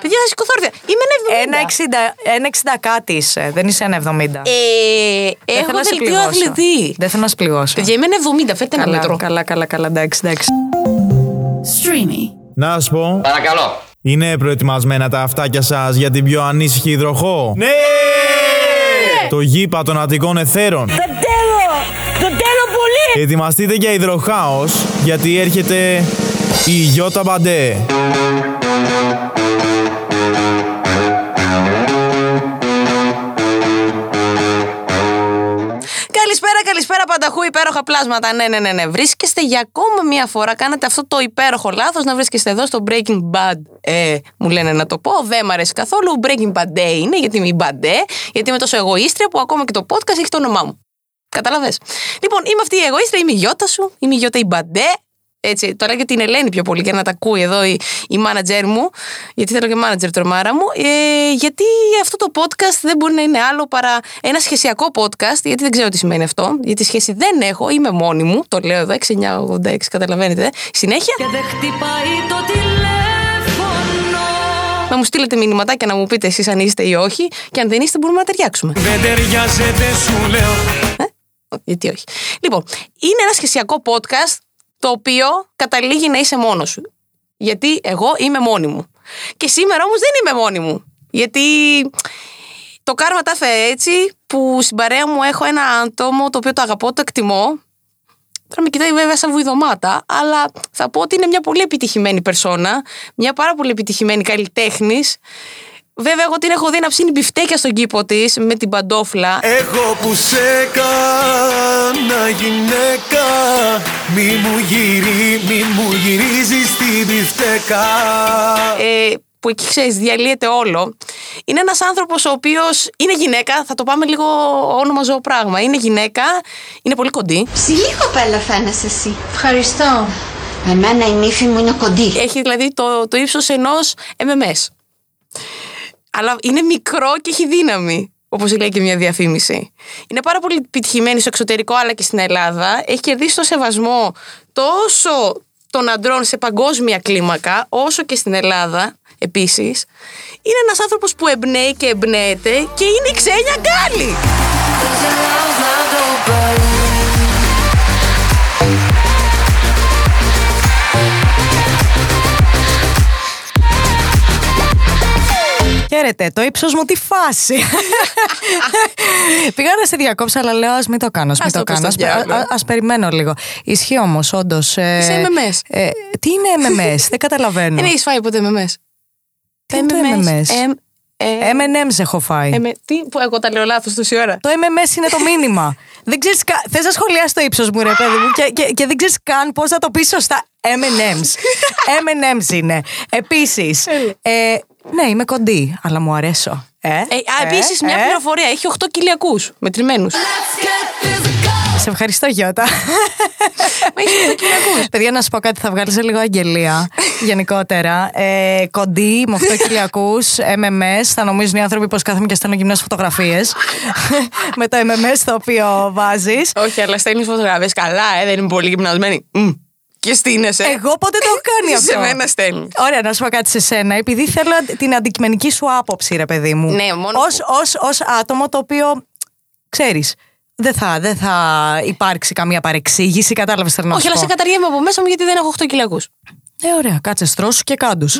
Παιδιά, θα σηκωθώ όρθια. Είμαι ένα 70. Ένα 60, ένα 60 κάτι είσαι, δεν είσαι ένα 70. Ε, Δεν έχω θέλω να σε δελτίο πληγώσω. αθλητή. Δεν θέλω να σε πληγώσω. Παιδιά, είμαι ένα 70. Φέρτε ένα Καλά, μέτρο. καλά, καλά, καλά, εντάξει, εντάξει. Streamy. Να σου πω, Παρακαλώ. είναι προετοιμασμένα τα αυτάκια σας για την πιο ανήσυχη υδροχό. Ναι! Το γήπα των Αττικών Εθέρων. Το τέλο! Το τέλο πολύ! Ετοιμαστείτε για υδροχάος, γιατί έρχεται η Γιώτα Μπαντέ. Καλησπέρα, καλησπέρα πανταχού, υπέροχα πλάσματα. Ναι, ναι, ναι, ναι. Βρίσκεστε για ακόμα μία φορά, κάνετε αυτό το υπέροχο λάθος να βρίσκεστε εδώ στο Breaking Bad. Ε, μου λένε να το πω, δεν μ' αρέσει καθόλου. Breaking Bad Day είναι, γιατί είμαι η Bad γιατί είμαι τόσο εγωίστρια που ακόμα και το podcast έχει το όνομά μου. Καταλαβέ. Λοιπόν, είμαι αυτή η εγωίστρια, είμαι η Γιώτα σου, είμαι η Γιώτα η Μπαντέ. Έτσι, τώρα για την Ελένη πιο πολύ για να τα ακούει εδώ η, η manager μου, γιατί θέλω και manager τρομάρα μου. Ε, γιατί αυτό το podcast δεν μπορεί να είναι άλλο παρά ένα σχεσιακό podcast, γιατί δεν ξέρω τι σημαίνει αυτό. Γιατί σχέση δεν έχω, είμαι μόνη μου. Το λέω εδώ, 6986, καταλαβαίνετε. Συνέχεια. Και δεν χτυπάει το τηλέφωνο Να μου στείλετε μηνυματάκια να μου πείτε εσείς αν είστε ή όχι. Και αν δεν είστε, μπορούμε να ταιριάξουμε. Δεν ταιριάζεται σου λέω Γιατί όχι. Λοιπόν, είναι ένα σχεσιακό podcast το οποίο καταλήγει να είσαι μόνος σου. Γιατί εγώ είμαι μόνη μου. Και σήμερα όμως δεν είμαι μόνη μου. Γιατί το κάρμα τα έφερε έτσι που στην παρέα μου έχω ένα άτομο το οποίο το αγαπώ, το εκτιμώ. Τώρα με κοιτάει βέβαια σαν βουηδομάτα, αλλά θα πω ότι είναι μια πολύ επιτυχημένη περσόνα, μια πάρα πολύ επιτυχημένη καλλιτέχνης. Βέβαια, εγώ την έχω δει να ψήνει μπιφτέκια στον κήπο της με την παντόφλα. Εγώ που σε κάνα γυναίκα Μη μου γυρί, μη μου γυρίζεις την πιφτέκα ε, που εκεί ξέρεις, διαλύεται όλο. Είναι ένας άνθρωπος ο οποίος είναι γυναίκα, θα το πάμε λίγο όνομα ζώο πράγμα. Είναι γυναίκα, είναι πολύ κοντή. Ψηλή κοπέλα φαίνεσαι εσύ. Ευχαριστώ. Εμένα η νύφη μου είναι κοντή. Έχει δηλαδή το, το ύψος ενός MMS. Αλλά είναι μικρό και έχει δύναμη. Όπως λέει και μια διαφήμιση. Είναι πάρα πολύ επιτυχημένη στο εξωτερικό αλλά και στην Ελλάδα. Έχει κερδίσει το σεβασμό τόσο των αντρών σε παγκόσμια κλίμακα, όσο και στην Ελλάδα επίσης. Είναι ένας άνθρωπος που εμπνέει και εμπνέεται και είναι η Ξένια Γκάλη. Χαίρετε, το ύψος μου τι φάση. Πήγα να σε διακόψω, αλλά λέω ας μην το κάνω. Ας μην Ας το το πεις κάνω. στο Ας, διάλογο. α- ας περιμένω λίγο. Ισχύει όμως, όντως. Ε, Είσαι MMS. ε, τι είναι MMS, δεν καταλαβαίνω. Δεν έχεις φάει ποτέ MMS. Τι είναι το MMS? εμ, ε, M&M's έχω φάει. ε, με- τι που εγώ τα λέω λάθος τόση ώρα; Το MMS είναι το μήνυμα. δεν ξέρεις κα... Θες να σχολιάσει το ύψος μου, ρε παιδί μου, και, και, και δεν ξέρεις καν πώς θα το πεις σωστά. M&M's. M&M's είναι. Επίσης, ε, ναι, είμαι κοντή, αλλά μου αρέσω. Ε, Ε, α, επίσης, μια ε. πληροφορία. Έχει 8 κυλιακού μετρημένους. Σε ευχαριστώ, Γιώτα. Έχεις 8 κυλιακού. Παιδιά, να σου πω κάτι, θα βγάλεις λίγο αγγελία γενικότερα. Ε, κοντή, με 8 χιλιακού, MMS. Θα νομίζουν οι άνθρωποι πως κάθομαι και στέλνω γυμνές φωτογραφίες. με το MMS το οποίο βάζεις. Όχι, αλλά στέλνεις φωτογραφίες καλά, ε, δεν είμαι πολύ γυμνασμένη. Μμ. Και στείνεσαι. Εγώ ποτέ το έχω κάνει αυτό; Σε μένα στέλνει. Ωραία, να σου πω κάτι σε σένα, επειδή θέλω την αντικειμενική σου άποψη, ρε παιδί μου. Ναι, μόνο Ως, ως, ως άτομο το οποίο, ξέρεις, δεν θα, δεν θα υπάρξει καμία παρεξήγηση, κατάλαβες θέλω να Όχι, σου αλλά πω; σε καταργέμαι από μέσα μου γιατί δεν έχω 8 κυλιακού. Ε, ωραία, κάτσε στρώσου και κάντους.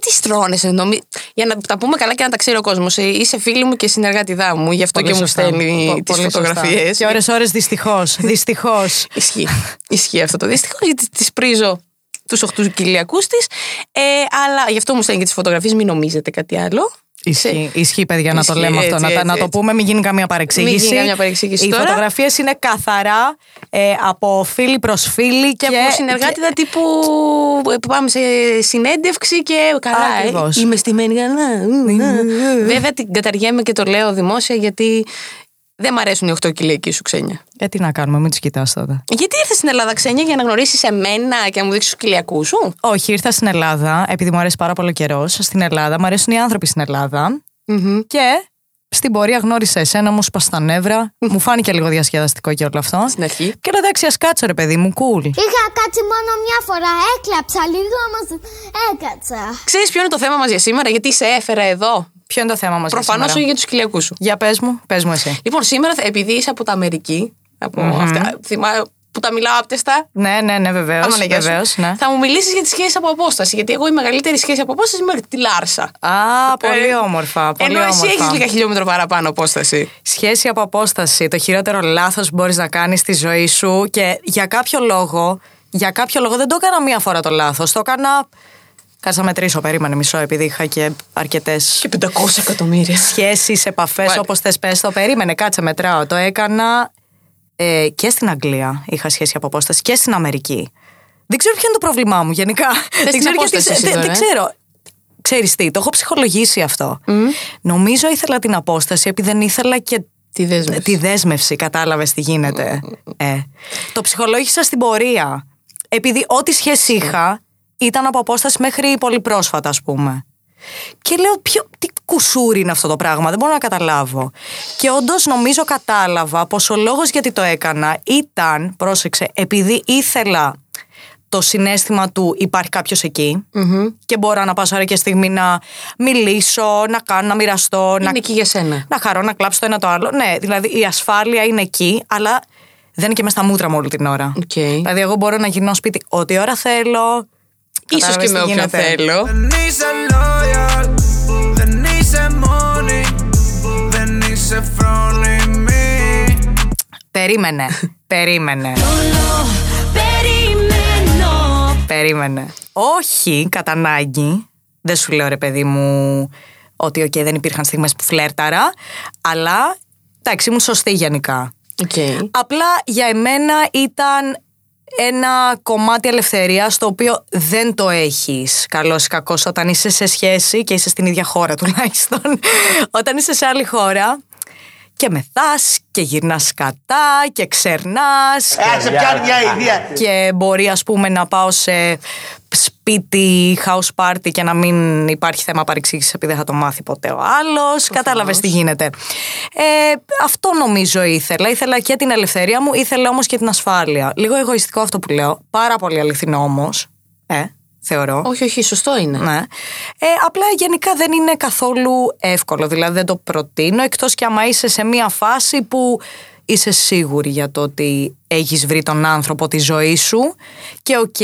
Γιατί στρώνεσαι, νομί... Για να τα πούμε καλά και να τα ξέρει ο κόσμος. Είσαι φίλη μου και συνεργάτηδά μου, γι' αυτό Πολύ και μου σωστά. στέλνει Πο- τις πολύ σωστά. φωτογραφίες. Και ώρες ώρες δυστυχώς, δυστυχώς. Ισχύει. Ισχύει αυτό το δυστυχώς γιατί τη πρίζω τους 8 κυλιακούς της. Ε, αλλά γι' αυτό μου στέλνει και τις φωτογραφίες, μην νομίζετε κάτι άλλο. Ισχύει, ισχύει, παιδιά, να το Ισχύει, λέμε αυτό. έτσι, να, τα- έτσι, να το έτσι. πούμε, μην γίνει καμία παρεξήγηση. Μην γίνει καμία παρεξήγηση Οι τώρα. φωτογραφίες είναι καθαρά ε, από φίλη προς φίλη Και, από συνεργάτητα τύπου που πάμε σε συνέντευξη και καλά. Ακριβώς. Ε, είμαι στημένη καλά. Μμ, α. Βέβαια την καταργέμαι και το λέω δημόσια γιατί δεν μ' αρέσουν οι 8 κυλιακοί σου ξένια. Ε, τι να κάνουμε, μην τους κοιτάς τότε. Γιατί ήρθες στην Ελλάδα ξένια για να γνωρίσεις εμένα και να μου δείξεις τους κυλιακούς σου; Όχι, ήρθα στην Ελλάδα, επειδή μου αρέσει πάρα πολύ καιρός. Στην Ελλάδα, μου αρέσουν οι άνθρωποι στην Ελλάδα. Και Στην πορεία γνώρισα εσένα, μου σπα τα νεύρα. μου φάνηκε λίγο διασκεδαστικό και όλο αυτό. Στην αρχή. Και λέω εντάξει, ας κάτσω ρε παιδί μου, cool. Είχα κάτσει μόνο μια φορά, έκλαψα λίγο, όμως έκατσα. Ξέρεις ποιο είναι το θέμα μας για σήμερα, γιατί σε έφερα εδώ; Ποιο είναι το θέμα μα. Προφανώς όχι για τους κοιλιακούς σου. Για πες μου, πες μου εσύ. Λοιπόν, σήμερα, θα- επειδή είσαι από τα Αμερική, από αυτά, θυμάμαι που τα μιλάω άπτεστα. Ναι, ναι, ναι, βεβαίως. άμα λέγεσαι, Βεβαίως, ναι. Θα μου μιλήσεις για τη σχέση από απόσταση. Γιατί εγώ η μεγαλύτερη σχέση από απόσταση με τη Λάρσα. Α, πολύ Ε, όμορφα. Πολύ Ενώ εσύ όμορφα. έχει λίγα χιλιόμετρα παραπάνω απόσταση. Σχέση από απόσταση. Το χειρότερο λάθος που μπορείς να κάνεις στη ζωή σου και για κάποιο λόγο. Για κάποιο λόγο δεν το έκανα μία φορά το λάθος. Το έκανα. Κάτσα να μετρήσω, περίμενε μισό, επειδή είχα και αρκετές Και 500 εκατομμύρια. σχέσεις, επαφές, Μάλιστα. όπως θες πες το. Περίμενε, κάτσε, μετράω. Το έκανα ε, και στην Αγγλία. Είχα σχέση από απόσταση και στην Αμερική. Δεν ξέρω ποιο είναι το πρόβλημά μου γενικά. δεν την ξέρω απόσταση εσύ δεν- τώρα, δεν ε. ξέρω. Ξέρεις τι, το έχω ψυχολογήσει αυτό. Νομίζω ήθελα την απόσταση επειδή δεν ήθελα και Τη δέσμευση. τη δέσμευση, κατάλαβες τι γίνεται. Ε. Το ψυχολόγησα στην πορεία. Επειδή ό,τι σχέση είχα ήταν από απόσταση μέχρι πολύ πρόσφατα, ας πούμε. Και λέω, ποιο, τι κουσούρι είναι αυτό το πράγμα, δεν μπορώ να καταλάβω. Και όντως νομίζω κατάλαβα πως ο λόγος γιατί το έκανα ήταν, πρόσεξε, επειδή ήθελα το συναίσθημα του υπάρχει κάποιος εκεί και μπορώ να πάω σε ώρα και στιγμή να μιλήσω, να κάνω, να μοιραστώ, να Είναι εκεί για σένα. να χαρώ, να κλάψω το ένα το άλλο. Ναι, δηλαδή η ασφάλεια είναι εκεί, αλλά δεν είναι και μες στα μούτρα μου όλη την ώρα. Οκ. Δηλαδή, εγώ μπορώ να γυρνώ σπίτι ό,τι ώρα θέλω. Ίσως και Κατάλαβες με τι όποιον γίνεται. θέλω. Δεν είσαι loyal, δεν είσαι μόνη, δεν είσαι φρόνιμη. Περίμενε. περίμενε. Περιμένω περίμενε. Όχι, κατά ανάγκη. Δεν σου λέω ρε παιδί μου ότι οκ, δεν υπήρχαν στιγμές που φλέρταρα, αλλά εντάξει, ήμουν σωστή γενικά. Οκ. Απλά για εμένα ήταν ένα κομμάτι ελευθερίας το οποίο δεν το έχεις καλώς ή κακώς όταν είσαι σε σχέση και είσαι στην ίδια χώρα τουλάχιστον. όταν είσαι σε άλλη χώρα και μεθάς και γυρνάς κατά και ξερνάς Κάτσε πιάνει μια ιδέα. και μπορεί ας πούμε να πάω σε σπίτι, house party και να μην υπάρχει θέμα παρεξήγησης επειδή δεν θα το μάθει ποτέ ο άλλος. Κατάλαβες τι γίνεται. Ε, αυτό νομίζω ήθελα. Ήθελα και την ελευθερία μου, ήθελα όμως και την ασφάλεια. Λίγο εγωιστικό αυτό που λέω. Πάρα πολύ αληθινό όμως. Ε, θεωρώ. Όχι, όχι, σωστό είναι. Ναι. Ε, απλά γενικά δεν είναι καθόλου εύκολο. Δηλαδή δεν το προτείνω εκτός και άμα είσαι σε μια φάση που είσαι σίγουρη για το ότι έχεις βρει τον άνθρωπο τη ζωή σου και οκ,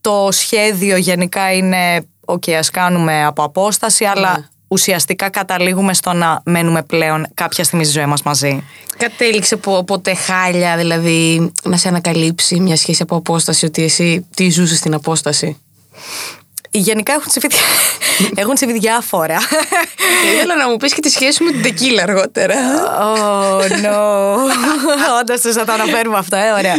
το σχέδιο γενικά είναι οκ, ας κάνουμε από απόσταση αλλά ουσιαστικά καταλήγουμε στο να μένουμε πλέον κάποια στιγμή στη ζωή μας μαζί. Κατέληξε πο- ποτέ χάλια, δηλαδή να σε ανακαλύψει μια σχέση από απόσταση ότι εσύ τι ζούσες στην απόσταση; Γενικά έχουν συμβεί, έχουν συμβεί διάφορα. Και ήθελα να μου πεις και τη σχέση σου με την τεκίλα αργότερα. Oh no. Όντως θα τα αναφέρουμε αυτά, ε, ωραία.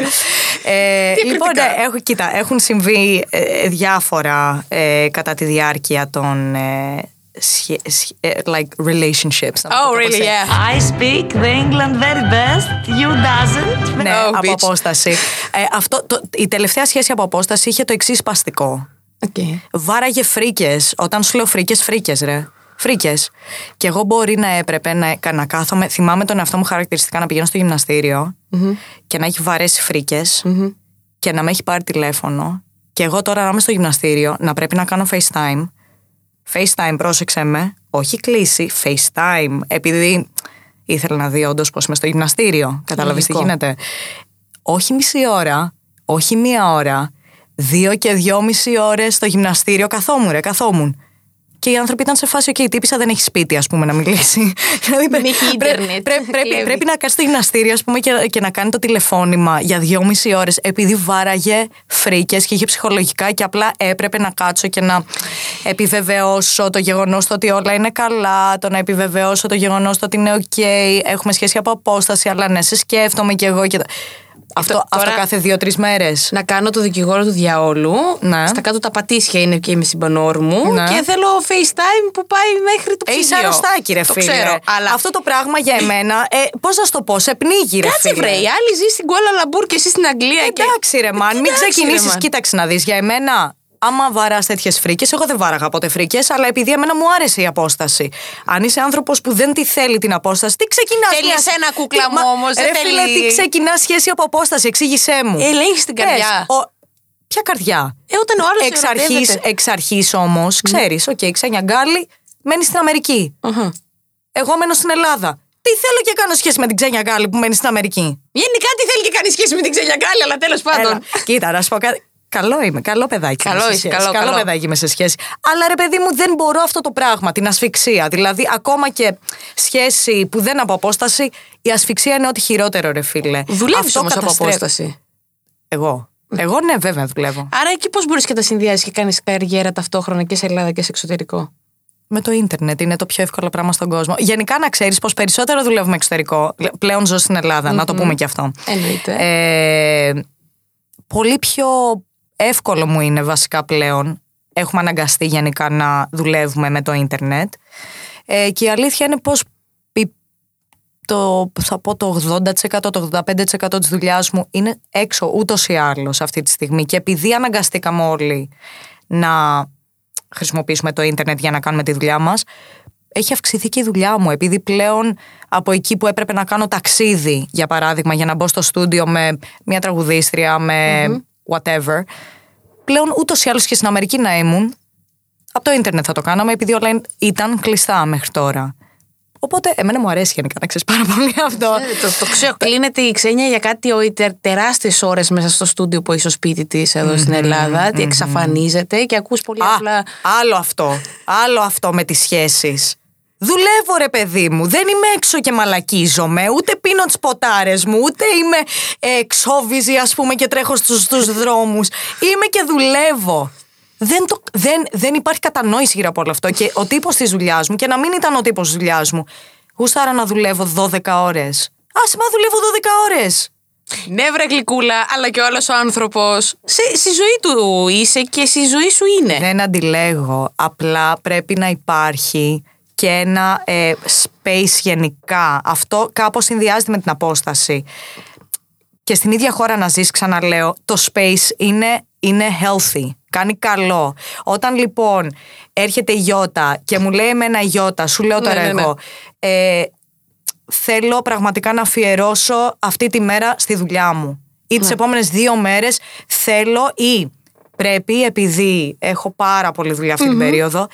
Ε, λοιπόν, ναι, έχω, κοίτα, έχουν συμβεί ε, διάφορα ε, κατά τη διάρκεια των ε, σχε- σχε- ε, like relationships. να το Oh, πω really, κάπως έτσι. yeah. I speak the England very best. You doesn't. Ναι, Oh, από bitch. απόσταση. Ε, αυτό, το, η τελευταία σχέση από απόσταση είχε το εξής παστικό. Okay. Βάραγε φρίκες. Όταν σου λέω φρίκες, φρίκες, ρε. Φρίκες. Και εγώ μπορεί να έπρεπε να, να κάθομαι. Θυμάμαι τον εαυτό μου χαρακτηριστικά να πηγαίνω στο γυμναστηριο και να έχει βαρέσει φρίκες και να με έχει πάρει τηλέφωνο. Και εγώ τώρα να είμαι στο γυμναστήριο να πρέπει να κάνω FaceTime. FaceTime, πρόσεξε με. Όχι κλείσει, FaceTime. Επειδή ήθελα να δει όντως πώ είμαι στο γυμναστήριο. Κατάλαβε τι Λογικό. γίνεται. Όχι μισή ώρα, όχι μία ώρα, δύο και δυόμιση ώρες στο γυμναστήριο καθόμουν, ρε, καθόμουν. Και οι άνθρωποι ήταν σε φάση, OK, η τύπησα δεν έχει σπίτι, ας πούμε, να μιλήσει. Δηλαδή, Δεν έχει πρέ- ίντερνετ, πρέ- πρέπει, κλέβει. πρέπει να κάνει στο γυμναστήριο, ας πούμε, και, και να κάνει το τηλεφώνημα για δυόμιση ώρες, επειδή βάραγε φρίκες και είχε ψυχολογικά και απλά έπρεπε να κάτσω και να επιβεβαιώσω το γεγονός ότι όλα είναι καλά, το να επιβεβαιώσω το γεγονός ότι είναι OK, έχουμε σχέση από απόσταση, αλλά ναι, σε σκέφτομαι κι εγώ. Και... τα- Αυτό, τώρα- αυτό κάθε δύο-τρεις μέρες. Να κάνω το δικηγόρο του διαόλου. Ναι. Στα κάτω τα πατήσια είναι και είμαι συμπανόρ μου. Ναι. Και θέλω FaceTime που πάει μέχρι το Ε, ψυγείο. είσαι αρρωστάκι, ρε το φίλε. Ξέρω, αλλά Αυτό το πράγμα για εμένα, ε, πώς να σου το πω, σε πνίγει, ρε Κάτσε φίλε. βρε, η άλλη ζει στην Κουάλα Λαμπούρ και εσύ στην Αγγλία. και- Εντάξει, ρε Μαν, μην Εντάξει, ρε, ξεκινήσεις. Μαν. Κοίταξε να δεις. Για εμένα, άμα βαράς τέτοιες φρίκες, εγώ δεν βάραγα ποτέ φρίκες, αλλά επειδή εμένα μου άρεσε η απόσταση. Αν είσαι άνθρωπος που δεν τη θέλει την απόσταση, τι ξεκινάς Θέλει εσένα, κούκλα μου, όμως, δεν Ρε φίλε, θέλει- τι ξεκινάς σχέση από απόσταση, εξήγησέ μου. Ελέγχεις την καρδιά. Πες, ο- Ποια καρδιά; Ε, όταν ο άλλος Εξ αρχής, ερωτεύεται. εξ αρχής όμως, ξέρεις, οκ, ξένια γκάλι, μένεις στην Αμερική Αχα. Εγώ μένω στην Ελλάδα. Τι θέλω και κάνω σχέση με την Ξένια Γκάλη που μένει στην Αμερική; Γενικά τι θέλει και κάνει σχέση με την Ξένια Γκάλη, αλλά τέλος πάντων. Έλα. Κοίτα, να σου πω κάτι. Καλό είμαι, καλό παιδάκι. Καλό είμαι σε είσαι, σχέση. καλό, καλό. παιδάκι είμαι σε σχέση. Αλλά ρε παιδί μου, δεν μπορώ αυτό το πράγμα, την ασφυξία. Δηλαδή, ακόμα και σχέση που δεν από απόσταση, η ασφυξία είναι ό,τι χειρότερο, ρε φίλε. Δουλεύεις Αυτό όμως από καταστρέφει. απόσταση. Εγώ. Εγώ, ναι, βέβαια δουλεύω. Άρα εκεί πώς μπορείς και τα συνδυάζεις και κάνεις καριέρα ταυτόχρονα και σε Ελλάδα και σε εξωτερικό; Με το ίντερνετ είναι το πιο εύκολο πράγμα στον κόσμο. Γενικά να ξέρεις πως περισσότερο δουλεύουμε εξωτερικό. Πλέον ζω στην ελλαδα να το πούμε και αυτό. Εννοείται. Ε, πολύ πιο εύκολο μου είναι βασικά πλέον. Έχουμε αναγκαστεί γενικά να δουλεύουμε με το ίντερνετ. Ε, και η αλήθεια είναι πως η- το, θα πω το 80%, το 85% της δουλειάς μου είναι έξω ούτως ή άλλως αυτή τη στιγμή. Και επειδή αναγκαστήκαμε όλοι να χρησιμοποιήσουμε το ίντερνετ για να κάνουμε τη δουλειά μας, έχει αυξηθεί και η δουλειά μου. Επειδή πλέον από εκεί που έπρεπε να κάνω ταξίδι, για παράδειγμα, για να μπω στο στούντιο με μια τραγουδίστρια, με whatever, πλέον ούτως ή άλλως και στην Αμερική να ήμουν, από το ίντερνετ θα το κάναμε, επειδή όλα ήταν κλειστά μέχρι τώρα. Οπότε, εμένα μου αρέσει γενικά να ξέρεις πάρα πολύ αυτό. Ε, το, το ξέρω. Κλείνεται η ξένια για κάτι ο- τε- τεράστιες ώρες μέσα στο στούντιο που έχει στο σπίτι της εδώ στην Ελλάδα. Τι εξαφανίζεται και ακούς πολύ Α, απλά. άλλο αυτό. Άλλο αυτό με τις σχέσεις. Δουλεύω ρε παιδί μου, δεν είμαι έξω και μαλακίζομαι, ούτε πίνω τις ποτάρες μου, ούτε είμαι ε, εξόβιζη ας πούμε και τρέχω στους, στους δρόμους. Είμαι και δουλεύω. Δεν, το, δεν, δεν υπάρχει κατανόηση γύρω από όλο αυτό και ο τύπος της δουλειάς μου και να μην ήταν ο τύπος της δουλειάς μου. Γούσταρα να δουλεύω 12 ώρες. Άσε μα δουλεύω 12 ώρες. Ναι, βρε γλυκούλα, αλλά και ο άλλος ο άνθρωπος. Στη ζωή του είσαι και στη ζωή σου είναι. Δεν αντιλέγω. Απλά πρέπει να υπάρχει και ένα ε, space γενικά. Αυτό κάπως συνδυάζεται με την απόσταση. Και στην ίδια χώρα να ζεις, ξαναλέω, το space είναι, είναι healthy. Κάνει καλό. Όταν λοιπόν έρχεται η Γιώτα και μου λέει εμένα η Γιώτα, σου λέω τώρα ναι, ναι. εγώ, ε, θέλω πραγματικά να αφιερώσω αυτή τη μέρα στη δουλειά μου. Ή τις επόμενες δύο μέρες θέλω ή πρέπει, επειδή έχω πάρα πολλή δουλειά αυτή την περίοδο,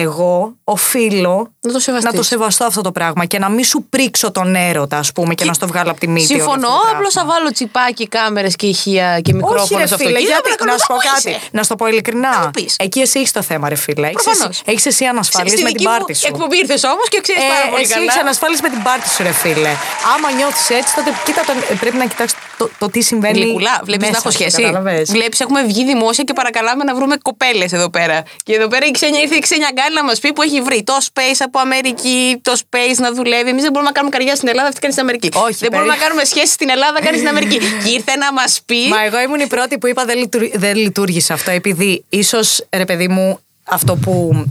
εγώ οφείλω Να το σεβαστείς. να το σεβαστώ αυτό το πράγμα και να μην σου πρίξω τον έρωτα, ας πούμε, και, να στο βγάλω από τη μύτη. όλο Συμφωνώ, αυτό το απλώς θα πράγμα. βάλω τσιπάκι, κάμερες και ηχεία και μικρόφωνο Όχι, ρε στο φίλε, αυτοκίνητο. γιατί, να να σου πω κάνω κάτι. είσαι. Να σου το πω ειλικρινά. Να το πεις. Εκεί εσύ έχεις το θέμα, ρε φίλε. Προφανώς. Έχεις εσύ ανασφάλειε Στη με δική την μου πάρτη σου. Εκπομπή ήρθες όμως και ξέρεις πάρα πολύ Ε, εσύ καλά. έχεις ανασφάλειε με την πάρτη σου, ρε φίλε. Άμα νιώθεις έτσι, τότε κοίτα, τον, ε, πρέπει να κοιτάξεις το, το τι συμβαίνει. Γλυκουλά, βλέπεις μέσα να έχω σου, σχέση. κατάλαβες. Βλέπεις, έχουμε βγει δημόσια και παρακαλάμε να βρούμε κοπέλες εδώ πέρα. Και εδώ πέρα η ξένια ήρθε η ξένια γκάλη να μας πει που έχει βρει το space από Αμερική, το space να δουλεύει. Εμείς δεν μπορούμε να κάνουμε καριέρα στην Ελλάδα, αυτή κάνει στην Αμερική. Όχι, δεν μπορούμε περί- να κάνουμε σχέση στην Ελλάδα, κάνει στην Αμερική. και ήρθε να μας πει. Μα εγώ ήμουν η πρώτη που είπα δεν, λειτουργ- δεν λειτουργήσε αυτό, επειδή ίσως ρε παιδί μου αυτό που.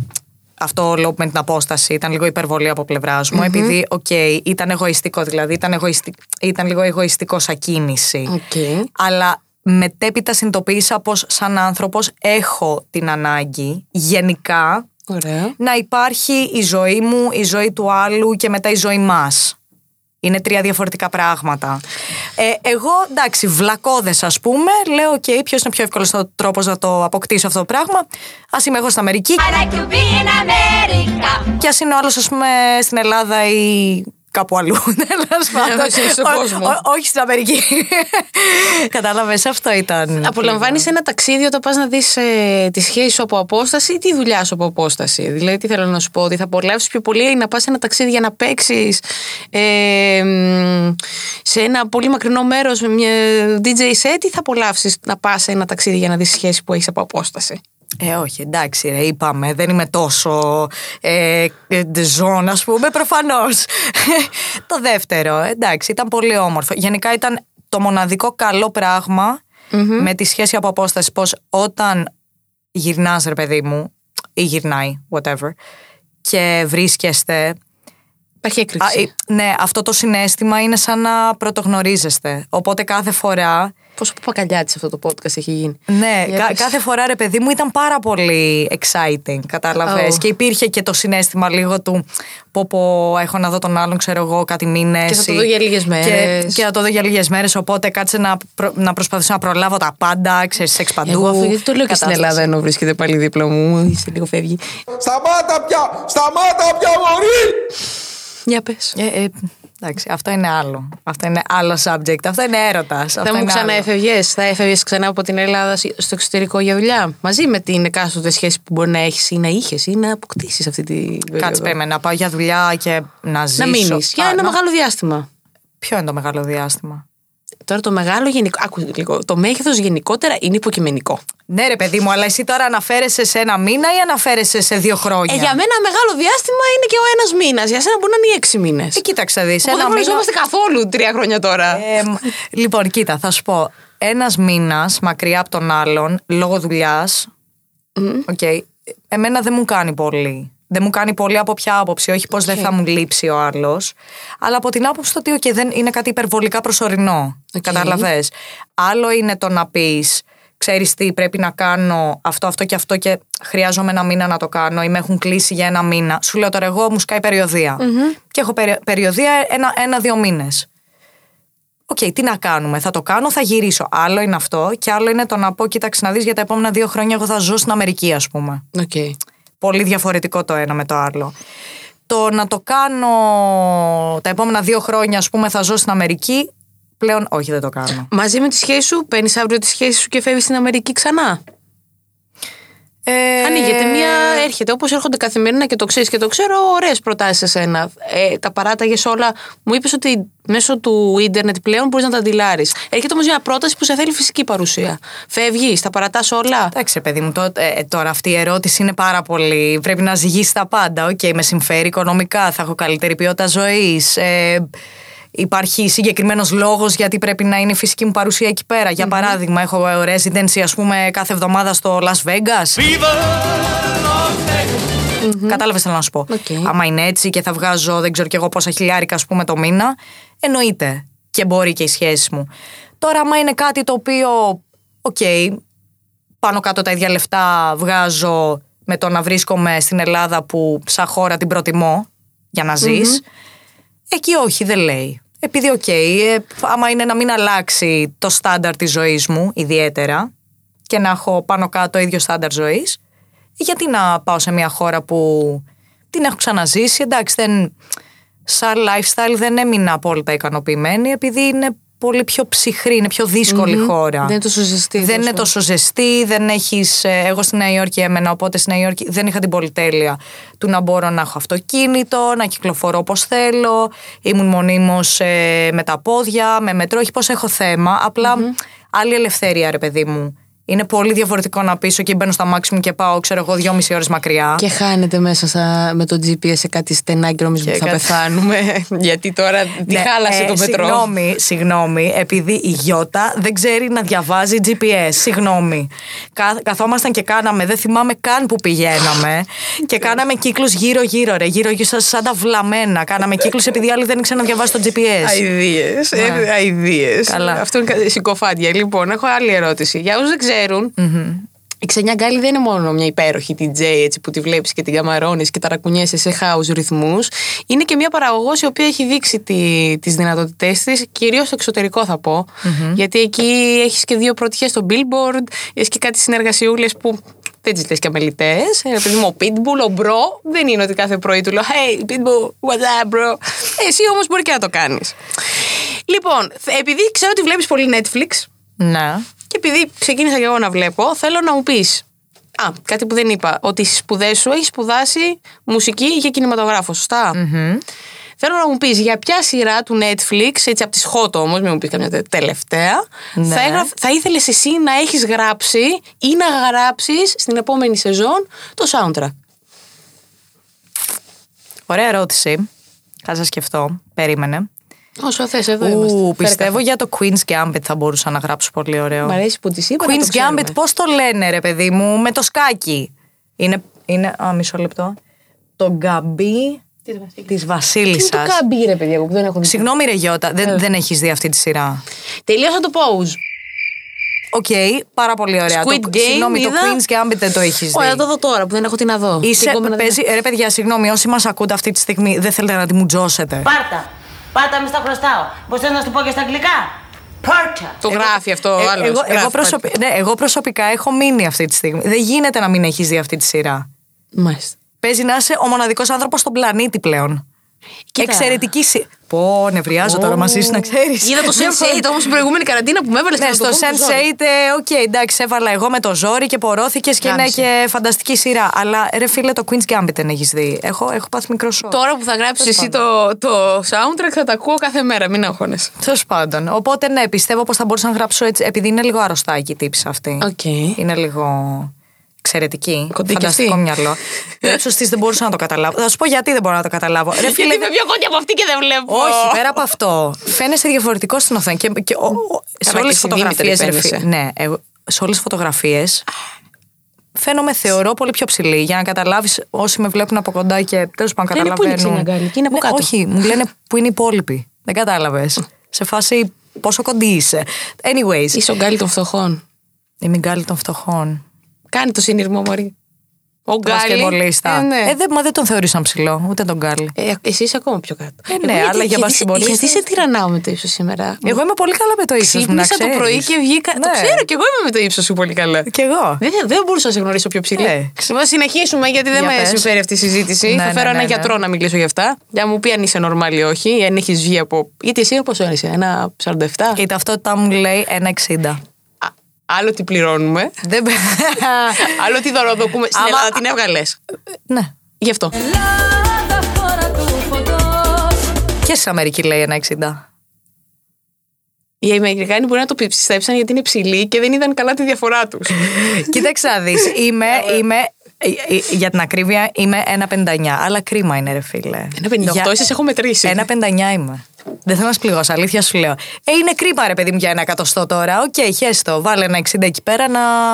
Αυτό λέω με την απόσταση ήταν λίγο υπερβολή από πλευράς μου, επειδή, οκ, ήταν εγωιστικό, δηλαδή ήταν, εγωιστικ... ήταν λίγο εγωιστικό σαν κίνηση. Οκ. Αλλά μετέπειτα συνειδητοποίησα πως σαν άνθρωπος έχω την ανάγκη γενικά Ωραία. να υπάρχει η ζωή μου, η ζωή του άλλου και μετά η ζωή μας. Είναι τρία διαφορετικά πράγματα. Ε, εγώ, εντάξει, βλακώδες, ας πούμε, λέω: Οκ, ποιος είναι ο πιο εύκολος τρόπος να το αποκτήσω αυτό το πράγμα. Να είμαι εγώ στην Αμερική. Και ας είναι ο άλλος, ας πούμε, στην Ελλάδα ή κάπου αλλού. Τέλος πάντων. όχι, στον Ό- κόσμο. ό- όχι στην Αμερική. Κατάλαβες, αυτό ήταν. Απολαμβάνεις ένα ταξίδι όταν πας να δεις ε, τη σχέση σου από απόσταση ή τη δουλειά σου από απόσταση; Δηλαδή, τι θέλω να σου πω, ότι θα απολαύσεις πιο πολύ να πας σε ένα ταξίδι για να παίξεις ε, μ, σε ένα πολύ μακρινό μέρος με μια DJ set ή θα απολαύσεις να πας σε ένα ταξίδι για να δεις σχέση που έχεις από απόσταση; Ε, όχι, εντάξει, ρε, είπαμε, δεν είμαι τόσο ε, ζών, ας πούμε, προφανώς. το δεύτερο, εντάξει, ήταν πολύ όμορφο. Γενικά ήταν το μοναδικό καλό πράγμα με τη σχέση από απόσταση. Πως όταν γυρνάς, ρε παιδί μου, ή γυρνάει, whatever, και βρίσκεστε. Υπάρχει έκρηξη. Α, ε, ναι, αυτό το συνέστημα είναι σαν να πρωτογνωρίζεστε. Οπότε κάθε φορά Πόσο παπακαλιάτης αυτό το podcast έχει γίνει. Ναι, Για κα- πες. κάθε φορά ρε παιδί μου ήταν πάρα πολύ exciting, κατάλαβες. Oh. Και υπήρχε και το συνέστημα λίγο του πω πω έχω να δω τον άλλον, ξέρω εγώ, κάτι μήνες. Και θα το δω για λίγες μέρες. Και, και θα το δω για λίγες μέρες. Οπότε κάτσε να, προ- να προσπαθήσω να προλάβω τα πάντα, ξέρεις, σεξ παντού. Εγώ αυτό γιατί το λέω και στην κατάσταση. Ελλάδα ενώ βρίσκεται πάλι δίπλα μου. Είσαι λίγο φεύγει. Σταμάτα πια! Σταμάτα πια μωρή! Για πες. Ε, ε, εντάξει, αυτό είναι άλλο. Αυτό είναι άλλο subject. Αυτό είναι έρωτας. Θα μου ξαναέφευγε, θα έφευγες ξανά από την Ελλάδα στο εξωτερικό για δουλειά; Μαζί με την εκάστοτε σχέση που μπορεί να έχεις ή να είχες ή να αποκτήσεις αυτή τη. περίοδο. Κάτσε, περίμενε, να πάω για δουλειά και να ζήσω. Να μείνεις για Α, ένα να- μεγάλο διάστημα. Ποιο είναι το μεγάλο διάστημα; Τώρα το μεγάλο γενικό. Άκου λίγο. Το μέγεθος γενικότερα είναι υποκειμενικό. Ναι, ρε παιδί μου, αλλά εσύ τώρα αναφέρεσαι σε ένα μήνα ή αναφέρεσαι σε δύο χρόνια; Ε, για μένα μεγάλο διάστημα είναι και ο ένας μήνας. Για σένα μπορεί να είναι οι έξι μήνες. Ε, κοίταξε, δεις. Δεν γνωριζόμαστε καθόλου τρία χρόνια τώρα. Ε, μ, λοιπόν, κοίτα, θα σου πω. Ένας μήνας μακριά από τον άλλον, λόγω δουλειάς. Οκ. Εμένα δεν μου κάνει πολύ. Δεν μου κάνει πολύ από ποια άποψη. Όχι πως δεν θα μου λείψει ο άλλος. Αλλά από την άποψη ότι okay, δεν είναι κάτι υπερβολικά προσωρινό. Οκ. Καταλαβες. Άλλο είναι το να πεις, ξέρεις τι, πρέπει να κάνω αυτό, αυτό και αυτό και χρειάζομαι ένα μήνα να το κάνω ή με έχουν κλείσει για ένα μήνα. Σου λέω τώρα, εγώ μου σκάει περιοδεία. Και έχω περι- περιοδία ένα- ένα-δύο μήνες. Οκ, τι να κάνουμε, θα το κάνω, θα γυρίσω. Άλλο είναι αυτό και άλλο είναι το να πω, κοίταξε να δεις για τα επόμενα δύο χρόνια εγώ θα ζω στην Αμερική, ας πούμε. Οκ. Πολύ διαφορετικό το ένα με το άλλο. Το να το κάνω τα επόμενα δύο χρόνια, ας πούμε, θα ζω στην Αμερική, πλέον όχι, δεν το κάνω. Μαζί με τη σχέση σου, παίρνεις αύριο τη σχέση σου και φεύγεις στην Αμερική ξανά; Ε, Ανοίγεται μία, έρχεται όπως έρχονται καθημερινά και το ξέρεις και το ξέρω, ωραίες προτάσεις εσένα. Ε, τα παράταγες όλα. Μου είπες ότι μέσω του ίντερνετ πλέον μπορείς να τα χαντλάρεις. Έρχεται όμως μια πρόταση που σε θέλει φυσική παρουσία. Φεύγεις, τα παρατάς όλα; Εντάξει, ρε παιδί μου, το- ε, τώρα αυτή η ερώτηση είναι πάρα πολύ. Πρέπει να ζυγίσει τα πάντα. Οκ, με συμφέρει οικονομικά, θα έχω καλύτερη ποιότητα ζωής. Ε, υπάρχει συγκεκριμένος λόγος γιατί πρέπει να είναι η φυσική μου παρουσία εκεί πέρα. Για παράδειγμα, έχω residency, ας πούμε, κάθε εβδομάδα στο Las Vegas. Κατάλαβες θέλω να σου πω. Οκ. Άμα είναι έτσι και θα βγάζω δεν ξέρω κι εγώ πόσα χιλιάρικα, ας πούμε, το μήνα, εννοείται. Και μπορεί και η σχέση μου. Τώρα, άμα είναι κάτι το οποίο, οκ, πάνω κάτω τα ίδια λεφτά βγάζω με το να βρίσκομαι στην Ελλάδα που σαν χώρα την προτιμώ για να ζεις, εκεί όχι, δεν λέει. Επειδή, οκ, ε, άμα είναι να μην αλλάξει το στάνταρ της ζωής μου ιδιαίτερα και να έχω πάνω κάτω ίδιο στάνταρ ζωής, γιατί να πάω σε μια χώρα που την έχω ξαναζήσει, εντάξει, δεν, σαν lifestyle δεν έμεινα απόλυτα ικανοποιημένη επειδή είναι πολύ πιο ψυχρή, είναι πιο δυσκολη χώρα. Δεν είναι τόσο ζεστή. Δεν τέλος είναι πάντων. τόσο ζεστή, δεν έχεις, ε, εγώ στη Νέα Υόρκη έμενα, οπότε στη Νέα Υόρκη δεν είχα την πολυτέλεια του να μπορώ να έχω αυτοκίνητο, να κυκλοφορώ όπως θέλω, ήμουν μονίμως ε, με τα πόδια, με μετρό, όχι πως έχω θέμα, απλά άλλη ελευθερία ρε παιδί μου. Είναι πολύ διαφορετικό να πίσω και μπαίνω στα μάξι μου και πάω, ξέρω εγώ, δυόμιση ώρες μακριά. Και χάνεται μέσα στα, με το GPS σε κάτι στενά και νομίζουμε ότι θα κάτι- πεθάνουμε. Γιατί τώρα τη Ναι, χάλασε ε, το μετρό. Συγγνώμη, συγγνώμη, επειδή η Γιώτα δεν ξέρει να διαβάζει GPS. Συγγνώμη. Κα, καθόμασταν και κάναμε, δεν θυμάμαι καν που πηγαίναμε. και κάναμε κύκλους γύρω-γύρω, ρε. Γύρω-γύρω σαν, σαν τα βλαμμένα. Κάναμε κύκλους επειδή οι άλλοι δεν ήξεραν να διαβάσει το GPS. Αιδίε. Ναι. Αιδίε. Καλά. Αυτό είναι κα- συκοφάντια. Λοιπόν, έχω άλλη ερώτηση. Για όσους δεν ξέρουν, η Ξενιά Γκάλη δεν είναι μόνο μια υπέροχη DJ έτσι, που τη βλέπεις και την καμαρώνεις και ταρακουνιέσαι σε house ρυθμούς. Είναι και μια παραγωγός η οποία έχει δείξει τι τις δυνατότητές της, κυρίως στο εξωτερικό θα πω. Γιατί εκεί έχεις και δύο πρωτιές στο Billboard, έχεις και κάτι συνεργασιούλες που δεν τις λες και αμελητές. Επειδή μου ο Pitbull, ο Bro, δεν είναι ότι κάθε πρωί του λέω Hey, Pitbull, what's up, bro; Εσύ όμως μπορεί και να το κάνεις. Λοιπόν, θε- επειδή ξέρω ότι βλέπεις πολύ Netflix, Ναι. Και επειδή ξεκίνησα και εγώ να βλέπω, θέλω να μου πεις. Α, κάτι που δεν είπα. Ότι στις σπουδές σου έχεις σπουδάσει μουσική για κινηματογράφο, σωστά; Θέλω να μου πεις για ποια σειρά του Netflix, έτσι από τις hot όμως, μην μου πεις καμιά τε- τελευταία, Ναι. θα, έγραφ, θα ήθελες εσύ να έχεις γράψει ή να γράψεις στην επόμενη σεζόν το soundtrack; Ωραία ερώτηση. Θα σας σκεφτώ. Περίμενε. Όσο θες, εδώ Ου, είμαστε. Φέρε πιστεύω καφέ. για το Queen's Gambit θα μπορούσα να γράψω πολύ ωραίο. Μ' αρέσει που της είπα. να το Queen's ξέρουμε. Gambit, πώς το λένε, ρε παιδί μου, με το σκάκι. Είναι. είναι α, μισό λεπτό. Το γκαμπί της Τι είναι Βασίλισσα. το καμπί, ρε παιδιά, που δεν έχω δει. Συγγνώμη, ρε Γιώτα, δεν, δεν έχεις δει αυτή τη σειρά. Τελείωσα το Pose. οκ, πάρα πολύ ωραία. Squid το, Game συγγνώμη, είδα. το Queen's Gambit δεν το έχεις δει. Ωραία, το δω τώρα που δεν έχω τι να δω. Είσαι, Την κόμενα δεν- παίζει, ρε παιδιά, συγγνώμη, όσοι μας ακούτε αυτή τη στιγμή δεν θέλετε να τη μουτζώσετε. Πάρτα. Πάρτα, μη στα χρωστάω. Πώς θες να σου πω και στα αγγλικά; Πάρτα. Το γράφει αυτό ο Ε, άλλος. εγώ, Γράφει εγώ, προσωπι- ναι, εγώ προσωπικά έχω μείνει αυτή τη στιγμή. Δεν γίνεται να μην έχεις δει αυτή τη σειρά. Μάλιστα. Παίζει να είσαι ο μοναδικός άνθρωπος στον πλανήτη πλέον. Κοίτα. Εξαιρετική σειρά. Πω, νευριάζω τώρα μαζί σου να ξέρεις. Είδα το Sense8 όμως την προηγούμενη καραντίνα που με έβαλες Ναι, στο Sense8, ε, οκ, εντάξει, έβαλα εγώ με το ζόρι και πορώθηκες και είναι Γάμισε. και φανταστική σειρά. Αλλά ρε φίλε, το Queen's Gambit δεν έχεις δει. Έχω, έχω πάθει μικρό σοκ. Τώρα που θα γράψεις εσύ το, το soundtrack θα τα ακούω κάθε μέρα, μην αγχώνεσαι. Τέλος πάντων. Οπότε ναι, πιστεύω πως θα μπορούσα να γράψω έτσι. Επειδή είναι λίγο αρρωστάκι η τύπισσα αυτή. Οκ. Είναι λίγο εξαιρετική. Κοντή και Φανταστικό αυτή. μυαλό. Το ύψος της δεν μπορούσα να το καταλάβω. Θα σου πω γιατί δεν μπορώ να το καταλάβω. Ρε φίλε, Γιατί είμαι πιο κοντή από αυτή και δεν βλέπω. όχι, πέρα από αυτό. Φαίνεσαι διαφορετικός στην οθόνη. Και, και ο- ο- σε Καλά, όλες και τι στη φωτογραφίες. δίμετρη φαίνεσαι. Ναι, εγώ- σε όλες τις φωτογραφίες. Φαίνομαι, θεωρώ, πολύ πιο ψηλή. Για να καταλάβεις, όσοι με βλέπουν από κοντά και τέλος πάντων Λένε πού είναι η καταλαβαίνουν. Ξένια Γκάλη, και είναι από Ναι, κάτω. Όχι, μου λένε που είναι οι υπόλοιποι. Δεν κατάλαβες. σε φάση πόσο κοντή είσαι. Anyways, Είσαι ο Γκάλης των φτωχών. είμαι η Γκάλη των φτωχών. Κάνει το συνειρμό, Μωρή. Ο Τον Γκάλη. μπασκετμπολίστα. Ε, ναι. Ε, δεν, μα δεν τον θεωρήσαν ψηλό, ούτε τον Γκάλη. Ε, εσύ είσαι ακόμα πιο κάτω. Ε, ναι, Εγώ γιατί- αλλά για γιατί- μπασκετμπολίστα- Γιατί σε τυραννάω με το ύψος σήμερα; Εγώ είμαι πολύ καλά με το ύψος μου. να Ξύπνησα το ξέρεις. πρωί και βγήκα. Το Ναι. ξέρω και εγώ είμαι με το ύψος σου πολύ καλά. Κι εγώ. Δεν, δεν μπορούσα να σε γνωρίσω πιο ψηλή. Ε. Θα συνεχίσουμε γιατί δεν Για με πες. συμφέρει αυτή η συζήτηση. Ναι, θα ναι, φέρω ναι, ένα ναι. γιατρό να μιλήσω για αυτά. Για να μου πει αν είσαι normal ή όχι, ή αν έχεις βγει από. Γιατί εσύ πόσο είσαι, ένα 47. Η ταυτότητά μου λέει 1,60. Α, Άλλο τι πληρώνουμε. Δεν... Άλλο τι δωροδοκούμε. Στην Άμα- Ελλάδα την έβγαλες. ναι. Γι' αυτό. Και στην Αμερική λέει 1,60. Οι Αμερικάνοι μπορεί να το πιστέψαν γιατί είναι ψηλοί και δεν είδαν καλά τη διαφορά τους. Κοίταξε να δεις, είμαι, είμαι, ε, ε, για την ακρίβεια είμαι 1,59. Αλλά κρίμα είναι ρε φίλε. Ένα 58 Για- ίσως έχω μετρήσει. 1,59 είμαι. Δεν θέλω να σε πληγώσω, αλήθεια σου λέω. Ε, είναι κρίμα ρε παιδί μου για ένα εκατοστό τώρα. Οκ, χέστο. Βάλε ένα 60 εκεί πέρα να,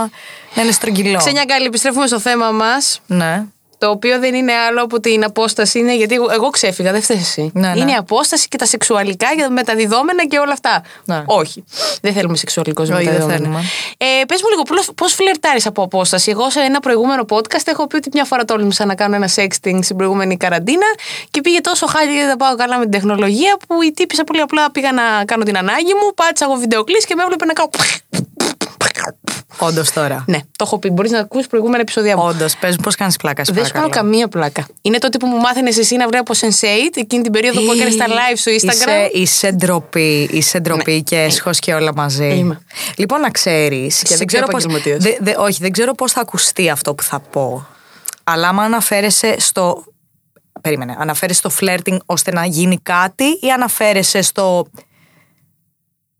να είναι στρογγυλό. Ξένια Γκάλη, επιστρέφουμε στο θέμα μας. Ναι. Το οποίο δεν είναι άλλο από την απόσταση. Είναι γιατί εγώ, εγώ ξέφυγα, δεν φταις εσύ. Ναι, ναι. Είναι η απόσταση και τα σεξουαλικά και τα μεταδιδόμενα και όλα αυτά. Ναι. Όχι. Δεν θέλουμε σεξουαλικό Όχι, δεν μεταδιδόμενα. θέλουμε. Ε, Πες μου λίγο, πώς φλερτάρεις από απόσταση; Εγώ σε ένα προηγούμενο podcast έχω πει ότι μια φορά τόλμησα να κάνω ένα sexting στην προηγούμενη καραντίνα και πήγε τόσο χάλι γιατί δεν πάω καλά με την τεχνολογία που η τύπησα πολύ απλά πήγα να κάνω την ανάγκη μου, πάτησα εγώ βιντεοκλής και με έβλεπε να κάνω. Όντως τώρα. Ναι, το έχω πει. Μπορείς να ακούσεις προηγούμενα επεισόδια μου. Όντως, πες μου πώς κάνεις πλάκα. σε Δεν σου κάνω παρακαλώ. καμία πλάκα. Είναι τότε που μου μάθαινες εσύ να βλέπω Sense8 εκείνη την περίοδο που έκανες τα live στο Instagram. Είσαι, είσαι ντροπή, είσαι ντροπή και έσχος και όλα μαζί. Ναι. Είμαι. Λοιπόν, να ξέρεις. Είσαι δεν ξέρω πώς, επαγγελματίας. δε- δε- όχι, δεν ξέρω πώς θα ακουστεί αυτό που θα πω. Αλλά άμα αναφέρεσαι στο. Περίμενε. Αναφέρεσαι στο flirting ώστε να γίνει κάτι ή αναφέρεσαι στο.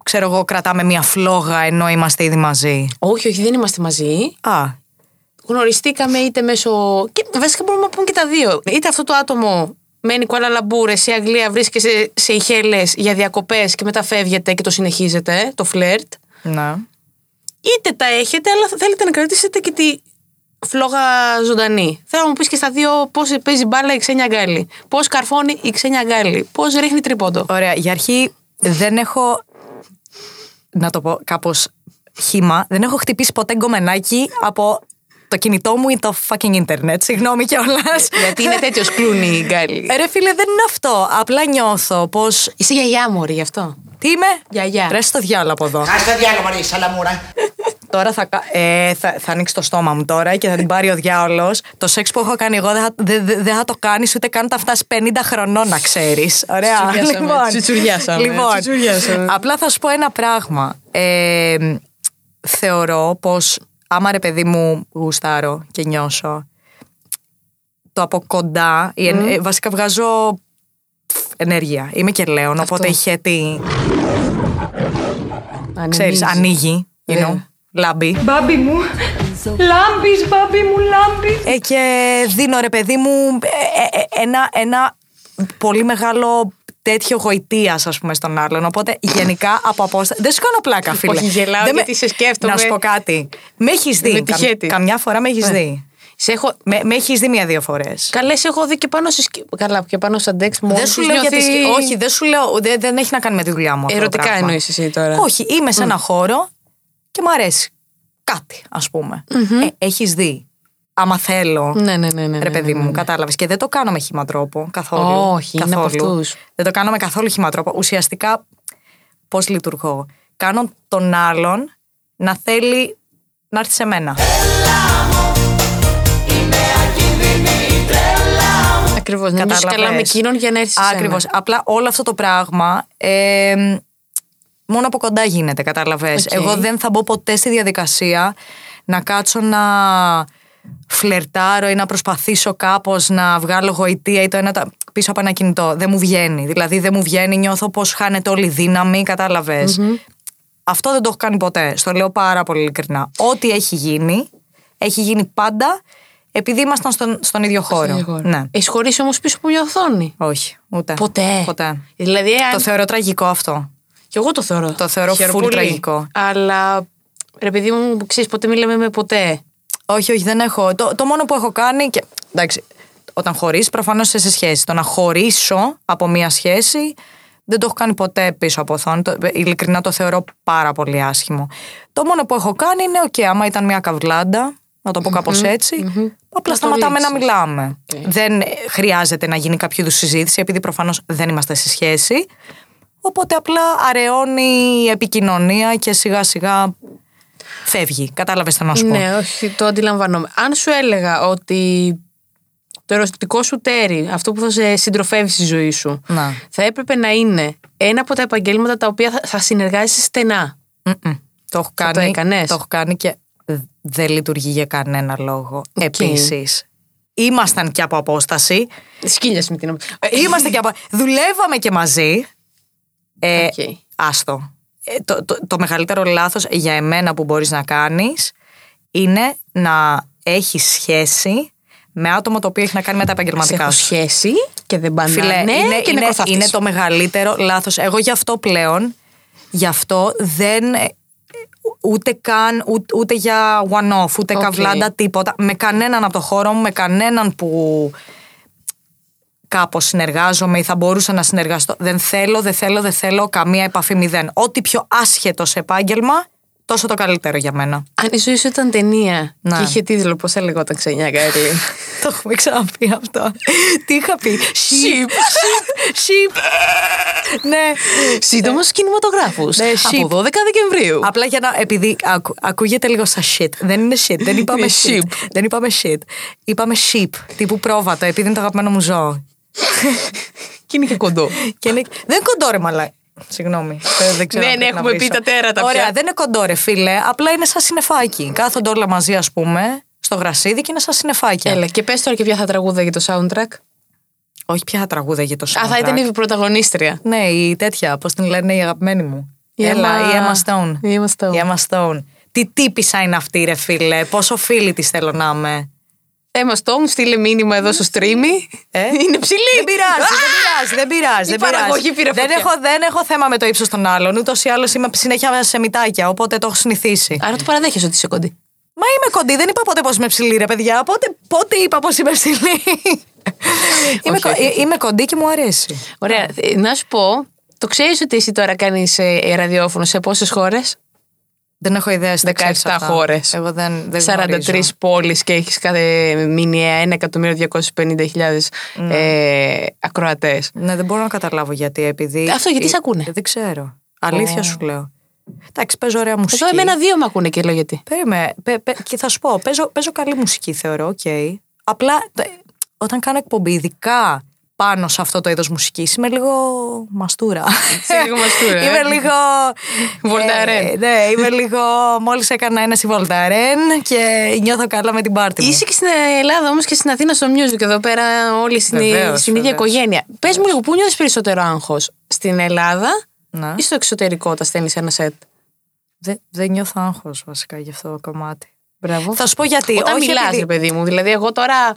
Ξέρω εγώ, κρατάμε μια φλόγα ενώ είμαστε ήδη μαζί. Όχι, όχι, δεν είμαστε μαζί. Α, Γνωριστήκαμε είτε μέσω. Και βασικά μπορούμε να πούμε και τα δύο. Είτε αυτό το άτομο μένει Κουάλα Λαμπούρες σε Αγγλία, βρίσκεσαι σε Ιχέλε για διακοπές και μετά φεύγετε και το συνεχίζετε, το φλερτ. ναι. Είτε τα έχετε, αλλά θα θέλετε να κρατήσετε και τη φλόγα ζωντανή. Θέλω να μου πεις και στα δύο πώς παίζει μπάλα η Ξένια Γκάλη. Πώς καρφώνει η Ξένια Γκάλη. Πώς ρίχνει τρίποντο. Ωραία, για αρχή δεν έχω. Να το πω κάπως χύμα. Δεν έχω χτυπήσει ποτέ γκομενάκι από το κινητό μου ή το fucking ίντερνετ. Συγγνώμη κιόλας. Γιατί είναι τέτοιος Κλούνεϊ η Γκάλη. Ρε φίλε, δεν είναι αυτό. Απλά νιώθω πως. Είσαι γιαγιά μου, ρε, γι' αυτό. Τι είμαι; Γιαγιά. Ρε στο διάολο από εδώ. Κάτσε το διάολο, Μαρή, σαλαμούρα. Τώρα θα, κα- ε, θα, θα ανοίξει το στόμα μου τώρα και θα την πάρει ο διάολος. Το σεξ που έχω κάνει εγώ δεν θα, δεν- δεν- δεν θα το κάνεις ούτε καν θα φτάσεις 50 χρονών, να ξέρεις. Ωραία. Τσουτσουριάσαμε, τσουτσουριάσαμε, λοιπόν, τσουτσουριάσαμε. απλά θα σου πω ένα πράγμα. Ε, θεωρώ πως άμα ρε παιδί μου γουστάρω και νιώσω το από κοντά, η εν- ε, βασικά βγάζω ενέργεια. Είμαι και λέον, οπότε είχε τι. Ξέρεις, ανοίγει. You know, λάμπει. Μπάμπι μου, λάμπεις μπάμπι μου, λάμπεις. Ε, και δίνω ρε παιδί μου ε, ε, ε, ένα, ένα πολύ μεγάλο τέτοιο γοητείας, ας πούμε, στον άλλον. Οπότε γενικά από απόσταση. Δεν σου κάνω πλάκα, φίλε. Όχι, γελάω Δεν γιατί σε σκέφτομαι. Να σου πω κάτι. Με έχεις δει. Με Καμ- τυχέτη. καμιά φορά με έχεις Ναι. δει; Σε έχω... Με, με έχεις δει μία-δύο φορές. Καλέ, σε έχω δει και πάνω σε σκι... Καλά, και πάνω στα ντεξ μόνο. Δεν σου τους λέω γιατί. νιώθεις- Όχι, δεν σου λέω. Δεν, δεν έχει να κάνει με τη δουλειά μου. αυτό το Ερωτικά πράγμα. εννοείς εσύ τώρα. Όχι, είμαι σε ένα χώρο και μου αρέσει. Κάτι, ας πούμε. Ε, Έχεις δει. Άμα θέλω. Ναι, ναι, ναι. ναι, Ρε ναι, παιδί ναι, μου, ναι. κατάλαβες. Και δεν το κάνω με χύμα τρόπο καθόλου. Όχι, είναι από καθόλου. αυτούς. Δεν το κάνω με καθόλου χύμα τρόπο. Ουσιαστικά, πώς λειτουργώ. Κάνω τον άλλον να θέλει να έρθει σε μένα. Ακριβώς. Να νιώσεις καλά με εκείνον για να έρθεις σε Ακριβώς. Απλά όλο αυτό το πράγμα. ε, μόνο από κοντά γίνεται, κατάλαβες. Οκ. Εγώ δεν θα μπω ποτέ στη διαδικασία να κάτσω να φλερτάρω ή να προσπαθήσω κάπως να βγάλω γοητεία ή το ένα το- πίσω από ένα κινητό. Δεν μου βγαίνει. Δηλαδή δεν μου βγαίνει, νιώθω πως χάνεται όλη η δύναμη, κατάλαβες. Αυτό δεν το έχω κάνει ποτέ. Στο λέω πάρα πολύ ειλικρινά. Ό,τι έχει γίνει, έχει γίνει πάντα επειδή ήμασταν στον, στον ίδιο χώρο. Ναι. Έχεις χωρίσει όμως πίσω από μια οθόνη; Όχι, ούτε. Ποτέ. Ποτέ. Δηλαδή, αν... Το θεωρώ τραγικό αυτό. Και εγώ το θεωρώ. Το θεωρώ Χαίρομαι full πολύ. τραγικό. Αλλά ρε παιδί μου, ξέρεις, ποτέ μιλάμε με ποτέ. Όχι, όχι, δεν έχω. Το, το μόνο που έχω κάνει. Και, εντάξει, όταν χωρίσει, προφανώς είσαι σε σχέση. Το να χωρίσω από μία σχέση δεν το έχω κάνει ποτέ πίσω από οθόνη. Το, ειλικρινά το θεωρώ πάρα πολύ άσχημο. Το μόνο που έχω κάνει είναι, οκ, άμα ήταν μία καβλάντα, να το πω κάπως έτσι, απλά Να το σταματάμε να λήξεις. μιλάμε. Δεν ε, χρειάζεται να γίνει κάποιο είδους συζήτηση, επειδή προφανώς δεν είμαστε σε σχέση. Οπότε απλά αραιώνει η επικοινωνία και σιγά σιγά φεύγει. Κατάλαβες τι θέλω να σου πω; Ναι, όχι, το αντιλαμβάνομαι. Αν σου έλεγα ότι το ερωτικό σου ταίρι, αυτό που θα σε συντροφεύει στη ζωή σου, Να. θα έπρεπε να είναι ένα από τα επαγγέλματα τα οποία θα, θα συνεργάζεσαι στενά. Mm-mm. Το έχω το κάνει. έκανες; Το έχω κάνει και δεν λειτουργεί για κανένα λόγο. Επίσης, ήμασταν και από απόσταση. Σκύλια με την. Είμαστε και από. Δουλεύαμε και μαζί. Ε, Οκ. Άστο. Ε, το, το, το μεγαλύτερο λάθος για εμένα που μπορείς να κάνεις είναι να έχεις σχέση με άτομο το οποίο έχει να κάνει με τα Σε επαγγελματικά έχω σου. σχέση και δεν πάνε. Φίλε, ναι, είναι, και είναι, νεκροθάφτης. είναι το μεγαλύτερο λάθος. Εγώ γι' αυτό πλέον, γι' αυτό δεν... ε, Ούτε καν, ούτε, ούτε για one-off, ούτε ΟΚ. καβλάντα, τίποτα. Με κανέναν από το χώρο μου, με κανέναν που κάπως συνεργάζομαι ή θα μπορούσα να συνεργαστώ. Δεν θέλω, δεν θέλω, δεν θέλω καμία επαφή μηδέν. Ό,τι πιο άσχετος σε επάγγελμα, τόσο το καλύτερο για μένα. Αν η ζωή σου ήταν ταινία Να. και είχε τίτλο, πώς θα λεγόταν Ξένια Γκάλη. Το έχουμε ξαναπεί αυτό. Τι είχα πει; Sheep. Sheep. ναι. Σύντομος κινηματογράφου. Ναι, sheep. από 12 Δεκεμβρίου. Απλά για να. Επειδή ακου- ακούγεται λίγο σαν shit. Δεν είναι shit. Δεν είπαμε Είναι shit. sheep. Δεν είπαμε shit. Είπαμε sheep. Τύπου πρόβατο, επειδή είναι το αγαπημένο μου ζώο. Και είναι και κοντό. Και είναι... Δεν είναι κοντό ρε μαλά. Συγγνώμη. Δεν, δεν ξέρω Ναι, αν ναι, πρέπει να έχουμε πει βρίσω. τα τέρατα Ωραία, πια. δεν είναι κοντό ρε φίλε. Απλά είναι σαν συνεφάκι. Κάθονται όλα μαζί, ας πούμε, στο γρασίδι και είναι σαν συνεφάκια. Έλα, και πες τώρα και ποια θα τραγούδα για το soundtrack. Όχι πια τραγούδα για το Α, θα soundtrack. ήταν η πρωταγωνίστρια. Ναι, η τέτοια, πώς την λένε, η αγαπημένη μου. Η Έλα, Emma- η Emma Stone. η Emma Stone. Η Emma Stone. Τι τύπησα είναι αυτή, ρε φίλε. Πόσο φίλη της θέλω να είμαι. Έμα στο μου στείλε μήνυμα εδώ στο streamy. Ε; Είναι ψηλή. Δεν πειράζει, δεν πειράζει, δεν πειράζει. Η δεν πειράζει. παραγωγή πήρε δεν, φωτιά. έχω, δεν έχω θέμα με το ύψος των άλλων. Ούτως ή άλλως είμαι συνέχεια σε μητάκια, οπότε το έχω συνηθίσει. Άρα το παραδέχεσαι ότι είσαι κοντή. Μα είμαι κοντή, δεν είπα ποτέ πως είμαι ψηλή, ρε παιδιά. Πότε, πότε είπα πως είμαι ψηλή. είμαι, κο- ε, είμαι κοντή και μου αρέσει. Ωραία. Ε, Να σου πω, το ξέρεις ότι εσύ τώρα κάνεις ραδιόφωνο σε πόσες χώρες; Δεν έχω ιδέα στην 17 χώρες. Εγώ δεν, δεν 43 γνωρίζω. πόλεις και έχεις κάθε μηνιαία 1.250.000 ε, ακροατές. Ναι, δεν μπορώ να καταλάβω γιατί. Επειδή... Αυτό γιατί ε, σ' ακούνε; Δεν ξέρω. Αλήθεια σου λέω. Εντάξει, παίζω ωραία μουσική. Εδώ εμένα δύο με ακούνε και λέω γιατί. Περίμενε. Πε, πε, και θα σου πω, παίζω, παίζω καλή μουσική, θεωρώ, οκ. Απλά τε- όταν κάνω εκπομπή, ειδικά πάνω σε αυτό το είδος μουσικής, είμαι λίγο μαστούρα. Είσαι λίγο μαστούρα, ε. είμαι λίγο. Βολταρέν. Ε, ναι, είμαι λίγο. Μόλις έκανα ένα στη Βολταρέν και νιώθω καλά με την πάρτι μου. Είσαι και στην Ελλάδα όμως και στην Αθήνα στο music εδώ πέρα, όλοι στην, Βεβαίως, στην ίδια βεβαίως. οικογένεια. Πες μου λίγο, πού νιώθεις περισσότερο άγχος, στην Ελλάδα Ναι. ή στο εξωτερικό όταν στέλνεις ένα σετ; Δεν, δεν νιώθω άγχος βασικά για αυτό το κομμάτι. Μπράβο. Θα σου πω γιατί. Όταν όχι μιλάς, επειδή- ρε παιδί μου. Δηλαδή, εγώ τώρα.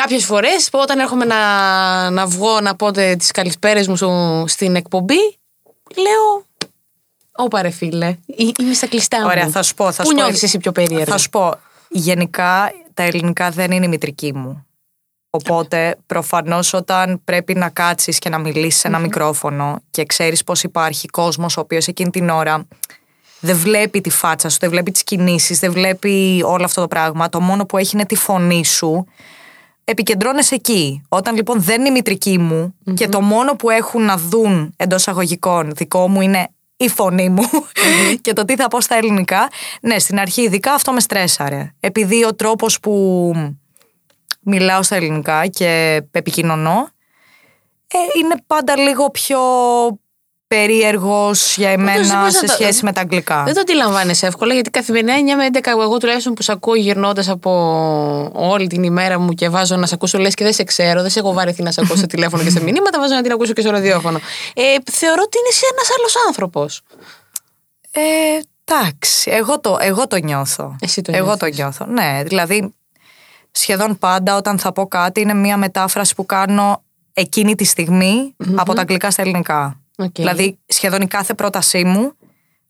Κάποιες φορές, όταν έρχομαι να, να βγω να πω τις καλησπέρες μου στο- στην εκπομπή, λέω. Ωπα ρε φίλε, ε- είμαι στα κλειστά μου. Ωραία, θα σου πω. Θα Πού σου πω- νιώθεις εσύ πιο περίεργα. Θα σου πω. Γενικά τα ελληνικά δεν είναι η μητρική μου. Οπότε προφανώς όταν πρέπει να κάτσεις και να μιλήσεις σε ένα μικρόφωνο και ξέρεις πως υπάρχει κόσμος ο οποίος εκείνη την ώρα δεν βλέπει τη φάτσα σου, δεν βλέπει τις κινήσεις, δεν βλέπει όλο αυτό το πράγμα. Το μόνο που έχει είναι τη φωνή σου. Επικεντρώνεσαι εκεί. Όταν λοιπόν δεν είναι η μητρική μου και το μόνο που έχουν να δουν εντός αγωγικών δικό μου είναι η φωνή μου και το τι θα πω στα ελληνικά. Ναι, στην αρχή ειδικά αυτό με στρέσαρε. Επειδή ο τρόπος που μιλάω στα ελληνικά και επικοινωνώ ε, είναι πάντα λίγο πιο περίεργος για δεν εμένα μπορείς σε να το- σχέση με τα αγγλικά. Δεν το αντιλαμβάνεσαι εύκολα γιατί καθημερινά 9 με 11 εγώ τουλάχιστον που σε ακούω γυρνώντας από όλη την ημέρα μου και βάζω να σε ακούσω λες και δεν σε ξέρω, δεν σε έχω βαρεθεί να σε ακούσω σε τηλέφωνο και σε μηνύματα, βάζω να την ακούσω και στο ραδιόφωνο. Ε, θεωρώ ότι είναι ένας άλλος άνθρωπος. Ε, εντάξει, εγώ το, εγώ το νιώθω. Εσύ το εγώ νιώθεις. το νιώθω. Ναι, δηλαδή σχεδόν πάντα όταν θα πω κάτι είναι μια μετάφραση που κάνω εκείνη τη στιγμη από τα αγγλικά στα ελληνικά. Οκ. Δηλαδή σχεδόν η κάθε πρότασή μου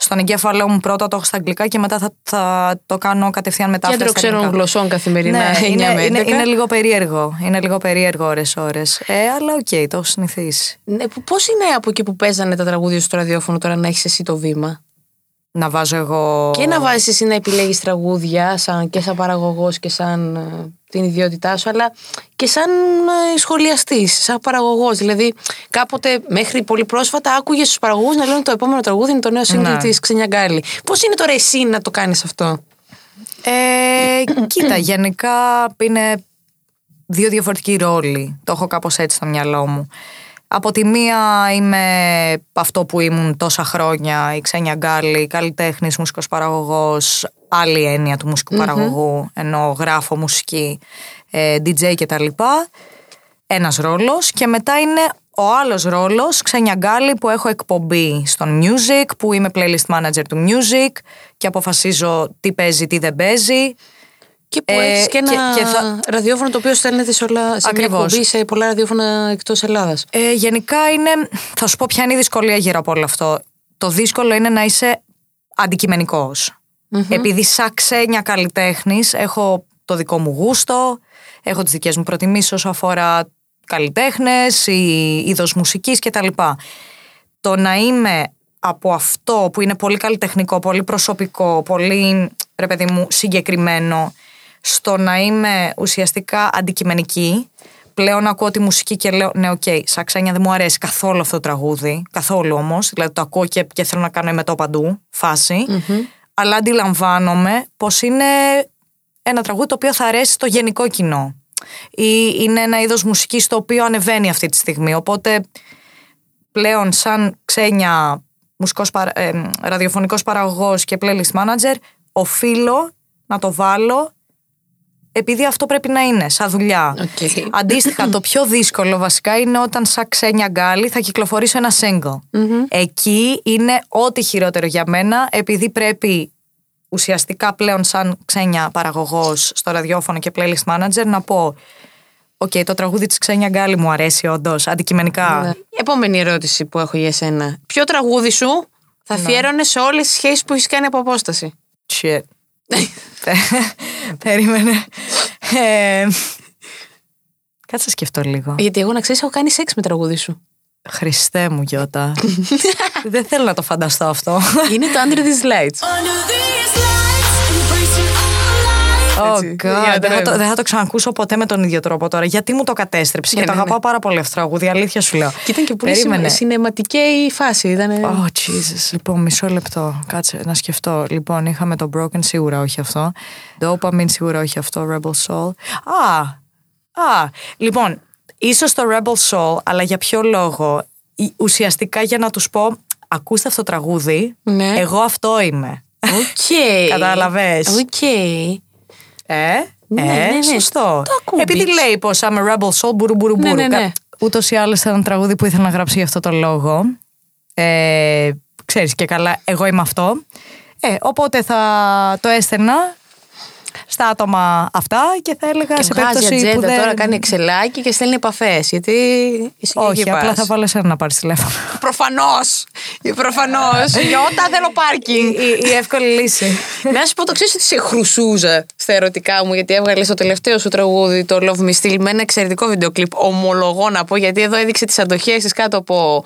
στον εγκέφαλό μου πρώτα το έχω στα αγγλικά και μετά θα, θα το κάνω κατευθείαν μετάφραση. Κέντρο στα ξένων ελληνικά. γλωσσών καθημερινά Ναι, 9 είναι, με 11. είναι, είναι λίγο περίεργο. Είναι λίγο περίεργο ώρες-ώρες. Ε, αλλά οκ, το έχω συνηθίσει. Ναι, Πώς είναι από εκεί που παίζανε τα τραγούδια σου στο ραδιόφωνο τώρα να έχεις εσύ το βήμα; Να βάζω εγώ. Και να βάζεις εσύ να επιλέγεις τραγούδια σαν, και σαν παραγωγός και σαν ε, την ιδιότητά σου, αλλά και σαν ε, σχολιαστής, σαν παραγωγός. Δηλαδή, κάποτε μέχρι πολύ πρόσφατα άκουγες στου παραγωγούς να λένε το επόμενο τραγούδι είναι το νέο single Ναι. της Ξενιαγκάλη. Πώς είναι τώρα εσύ να το κάνεις αυτό; Ε, κοίτα, γενικά είναι δύο διαφορετικοί ρόλοι. Το έχω κάπως έτσι στο μυαλό μου. Από τη μία είμαι αυτό που ήμουν τόσα χρόνια, η Ξένια Γκάλη, καλλιτέχνης, μουσικός παραγωγός, άλλη έννοια του μουσικου παραγωγού, ενώ γράφω μουσική, ε, DJ και τα λοιπά. Ένας ρόλος και μετά είναι ο άλλος ρόλος, Ξένια Γκάλη, που έχω εκπομπή στον music, που είμαι playlist manager του music και αποφασίζω τι παίζει, τι δεν παίζει. Και που Ε, έχεις και ένα και- και θα- ραδιόφωνο το οποίο στέλνετε σε, όλα, σε μια Ακριβώς. εκπομπή σε πολλά ραδιόφωνα εκτός Ελλάδας. Ε, γενικά είναι. Θα σου πω ποια είναι η δυσκολία γύρω από όλο αυτό. Το δύσκολο είναι να είσαι αντικειμενικός. Επειδή σαν Ξένια καλλιτέχνης έχω το δικό μου γούστο, έχω τις δικές μου προτιμήσεις όσο αφορά καλλιτέχνες, ή είδος μουσικής κτλ. Το να είμαι από αυτό που είναι πολύ καλλιτεχνικό, πολύ προσωπικό, πολύ ρε παιδί μου συγκεκριμένο, στο να είμαι ουσιαστικά αντικειμενική, πλέον ακούω τη μουσική και λέω ναι οκ, σαν Ξένια δεν μου αρέσει καθόλου αυτό το τραγούδι, καθόλου όμως, δηλαδή το ακούω και, και θέλω να κάνω εμετό παντού, φάση, αλλά αντιλαμβάνομαι πως είναι ένα τραγούδι το οποίο θα αρέσει στο γενικό κοινό. Ή είναι ένα είδος μουσικής το οποίο ανεβαίνει αυτή τη στιγμή, οπότε πλέον σαν Ξένια μουσικός, παρα- ε, ραδιοφωνικός παραγωγός και playlist manager οφείλω να το βάλω επειδή αυτό πρέπει να είναι σαν δουλειά. Οκ. Αντίστοιχα, το πιο δύσκολο βασικά είναι όταν σαν Ξένια Γκάλη θα κυκλοφορήσω ένα single. Εκεί είναι ό,τι χειρότερο για μένα, επειδή πρέπει ουσιαστικά πλέον σαν Ξένια παραγωγός στο ραδιόφωνο και playlist manager να πω Οκ, το τραγούδι της Ξένια Γκάλη μου αρέσει όντως, αντικειμενικά. Ναι. Επόμενη ερώτηση που έχω για σένα. Ποιο τραγούδι σου θα αφιέρωνε σε όλες τις σχέσεις που έχεις κάνει από απόσταση; Shit. Περίμενε. Ε, Κάτσε να σκεφτώ λίγο. Γιατί εγώ να ξέρεις, έχω κάνει σεξ με τραγούδι σου. Χριστέ μου, Γιώτα. Δεν θέλω να το φανταστώ αυτό. Είναι το Under These Lights. Oh Έτσι, God, για να δεν, θα το, τρέμει. δεν θα το ξανακούσω ποτέ με τον ίδιο τρόπο τώρα. Γιατί μου το κατέστρεψε Ναι, και το ναι, αγαπάω ναι. πάρα πολύ αυτό το τραγούδι. Αλήθεια σου λέω. Και ήταν και πολύ Περίμενε. συμε- σινεματική η φάση. Ήταν... Oh, Jesus. Λοιπόν, μισό λεπτό. Κάτσε να σκεφτώ. Λοιπόν, είχαμε το Broken, σίγουρα όχι αυτό. Dopamine, σίγουρα όχι αυτό. Rebel Soul. Α, α. Λοιπόν, ίσως το Rebel Soul, αλλά για ποιο λόγο; Η- Ουσιαστικά για να τους πω, ακούστε αυτό το τραγούδι, Ναι. εγώ αυτό είμαι. Οκ. Κατάλαβες; Οκ. Ε, Ναι, ε, ναι, ναι. σωστό. Το ακούμπης. Επειδή λέει πως I'm a rebel soul, μπουρου μπουρου Ναι, μπουρου. ναι, ναι. Ούτως ή άλλως ήταν ένα τραγούδι που ήθελα να γράψω για αυτό το λόγο. Ε, ξέρεις και καλά, εγώ είμαι αυτό. Ε, οπότε θα το έστελνα στα άτομα αυτά και θα έλεγα Και σε βγάζει περίπτωση ατζέντα που δεν... τώρα, κάνει εξελάκι και στέλνει επαφές. Γιατί εσύ και Όχι, εκεί απλά πας. θα βάλω εσένα να πάρεις τηλέφωνο. Προφανώς. Προφανώς. Γιώτα θέλω πάρκινγκ. η, η εύκολη λύση. Να σου πω το ξέρεις ότι σε χρουσούζα στα ερωτικά μου, γιατί έβγαλε το τελευταίο σου τραγούδι, το Love Me Still, με ένα εξαιρετικό βίντεο κλιπ. Ομολογώ να πω, γιατί εδώ έδειξε τις αντοχές της κάτω από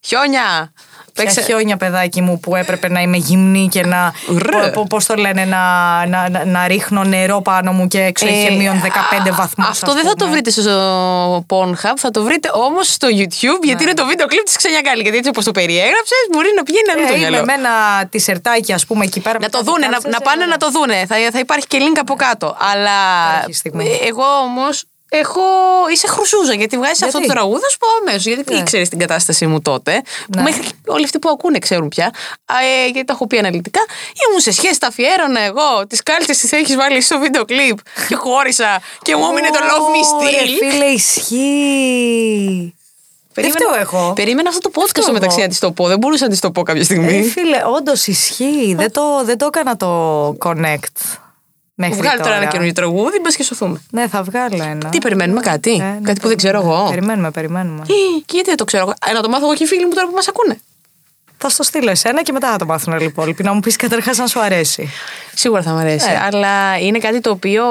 χιόνια, Παίξε... Παίξε- χιόνια, παιδάκι μου, που έπρεπε να είμαι γυμνή και να. Ρε. Πώ πώς το λένε, να, να, να, να ρίχνω νερό πάνω μου και έξω είχε Ε, μείον 15 α, βαθμούς. Αυτό δεν θα το βρείτε στο Pornhub, θα το βρείτε όμως στο YouTube, Ναι. γιατί είναι το βίντεο κλειπ της Ξενιακάλη. Γιατί έτσι όπως το περιέγραψες, μπορεί να πηγαίνει αλλού το Ε, είμαι μυαλό. με ένα τισερτάκι, ας πούμε, εκεί πέρα. Να μετά το που δούνε, να, κάθεσαι, να πάνε ναι. να το δούνε. Θα, θα υπάρχει και link από κάτω. Αλλά Υπάρχει στιγμή. ε, εγώ όμως έχω. είσαι χρυσούζα γιατί βγάζεις αυτό το Γιατί; τραγούδι, θα σου πω αμέσως. Γιατί Ναι. ήξερες την κατάστασή μου τότε. Που Ναι. μέχρι και όλοι αυτοί που ακούνε ξέρουν πια. Α, ε, γιατί τα έχω πει αναλυτικά. Ήμουν σε σχέση, τα αφιέρωνα εγώ. Τις κάλτσες τις έχεις βάλει στο βίντεο κλειπ. Και χώρισα. Και μου έμεινε το love me Ωρε, still. Φίλε, ισχύει. Δεν φταίω εγώ. Περίμενα αυτό το podcast φταίω στο μεταξύ εγώ. να της το πω. Δεν μπορούσα να της το πω κάποια Ε, στιγμή. φίλε, όντως ισχύει. δεν, το, δεν το έκανα το connect. Μέχρι Βγάλε τώρα ένα τώρα. καινούργιο τραγούδι, μπας και σωθούμε. Ναι, θα βγάλω ένα. Τι περιμένουμε, κάτι; Ε, ναι, κάτι που δεν ξέρω εγώ. Περιμένουμε, περιμένουμε. Τι, και γιατί δεν το ξέρω εγώ. Ε, να το μάθω εγώ και οι φίλοι μου τώρα που μας ακούνε. Θα στο στείλω εσένα και μετά θα το μάθουν όλοι οι υπόλοιποι. Να μου πεις καταρχάς αν σου αρέσει. Σίγουρα θα μου αρέσει. Ε. Αλλά είναι κάτι το οποίο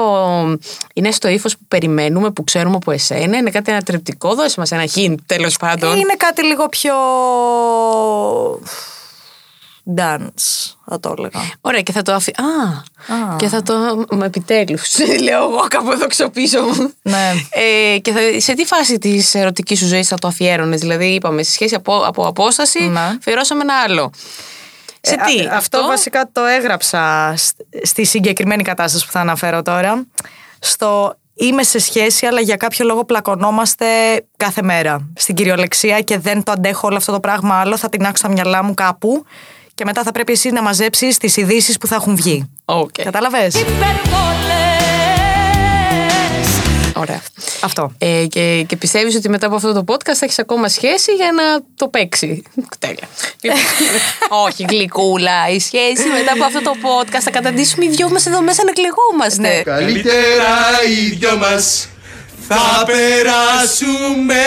είναι στο ύφος που περιμένουμε, που ξέρουμε από εσένα. Είναι κάτι ανατρεπτικό. Δώσε μας ένα hint, τέλος πάντων. Είναι κάτι λίγο πιο. Dance, θα το έλεγα. Ωραία, και θα το αφή... Α, Α. και θα το. Μα επιτέλους. Λέω εγώ κάπου εδώ ξοπίσω μου. Ναι. Ε, και θα... σε τι φάση της ερωτικής σου ζωής θα το αφιέρωνες, Δηλαδή, είπαμε, σε σχέση από, από απόσταση, Ναι. αφιερώσαμε ένα άλλο. Σε Ε, τι, α- αυτό βασικά το έγραψα σ- στη συγκεκριμένη κατάσταση που θα αναφέρω τώρα. Στο είμαι σε σχέση, αλλά για κάποιο λόγο πλακωνόμαστε κάθε μέρα. Στην κυριολεξία και δεν το αντέχω όλο αυτό το πράγμα άλλο. Θα τινάξω τα μυαλά μου κάπου και μετά θα πρέπει εσύ να μαζέψεις τις ειδήσεις που θα έχουν βγει. Οκ. Κατάλαβες; Ωραία. Αυτό. Ε, και, και πιστεύεις ότι μετά από αυτό το podcast θα έχεις ακόμα σχέση για να το παίξει; Τέλεια. Λοιπόν, Όχι, γλυκούλα. Η σχέση μετά από αυτό το podcast θα καταντήσουμε οι δυο μας εδώ μέσα να κλαιγόμαστε. Καλύτερα οι δυο μας θα περάσουμε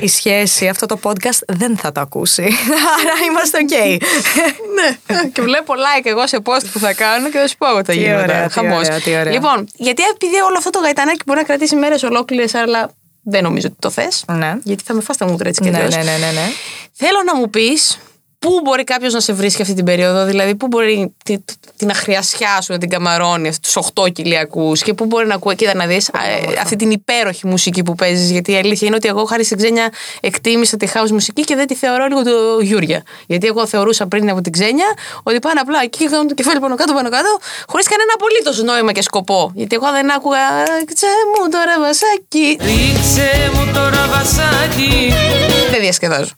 Η σχέση, αυτό το podcast δεν θα το ακούσει. Άρα είμαστε οκ. ναι. Και βλέπω like εγώ σε post που θα κάνω και θα σου πω εγώ τα Τι γίνεται. ωραία, τι Χαμός. ωραία, τι ωραία. Λοιπόν, γιατί επειδή όλο αυτό το γαϊτανάκι μπορεί να κρατήσει μέρες ολόκληρες, αλλά δεν νομίζω ότι το θες. Ναι. Γιατί θα με φας τα μούτρα έτσι και ναι, αλλιώς. ναι, ναι, ναι, ναι. Θέλω να μου πεις πού μπορεί κάποιος να σε βρίσκει αυτή την περίοδο, δηλαδή πού μπορεί τη- την αχριασιά σου να την καμαρώνεις, αυτού τους 8 κυλιακούς και πού μπορεί να ακούει. Κοίτα να δεις αυτή την υπέροχη μουσική που παίζεις. Γιατί η αλήθεια είναι ότι εγώ χάρη στην ξένια εκτίμησα τη house μουσική και δεν τη θεωρώ λίγο το Γιούρια. Γιατί εγώ θεωρούσα πριν από την ξένια ότι πάνε απλά εκεί και κάνουν το κεφάλι πάνω κάτω, πάνω κάτω, χωρίς κανένα απολύτως νόημα και σκοπό. Γιατί εγώ δεν άκουγα. Ξέ μου τώρα βασάκι. Ρίξε μου τώρα βασάκι Δεν διασκεδάζω.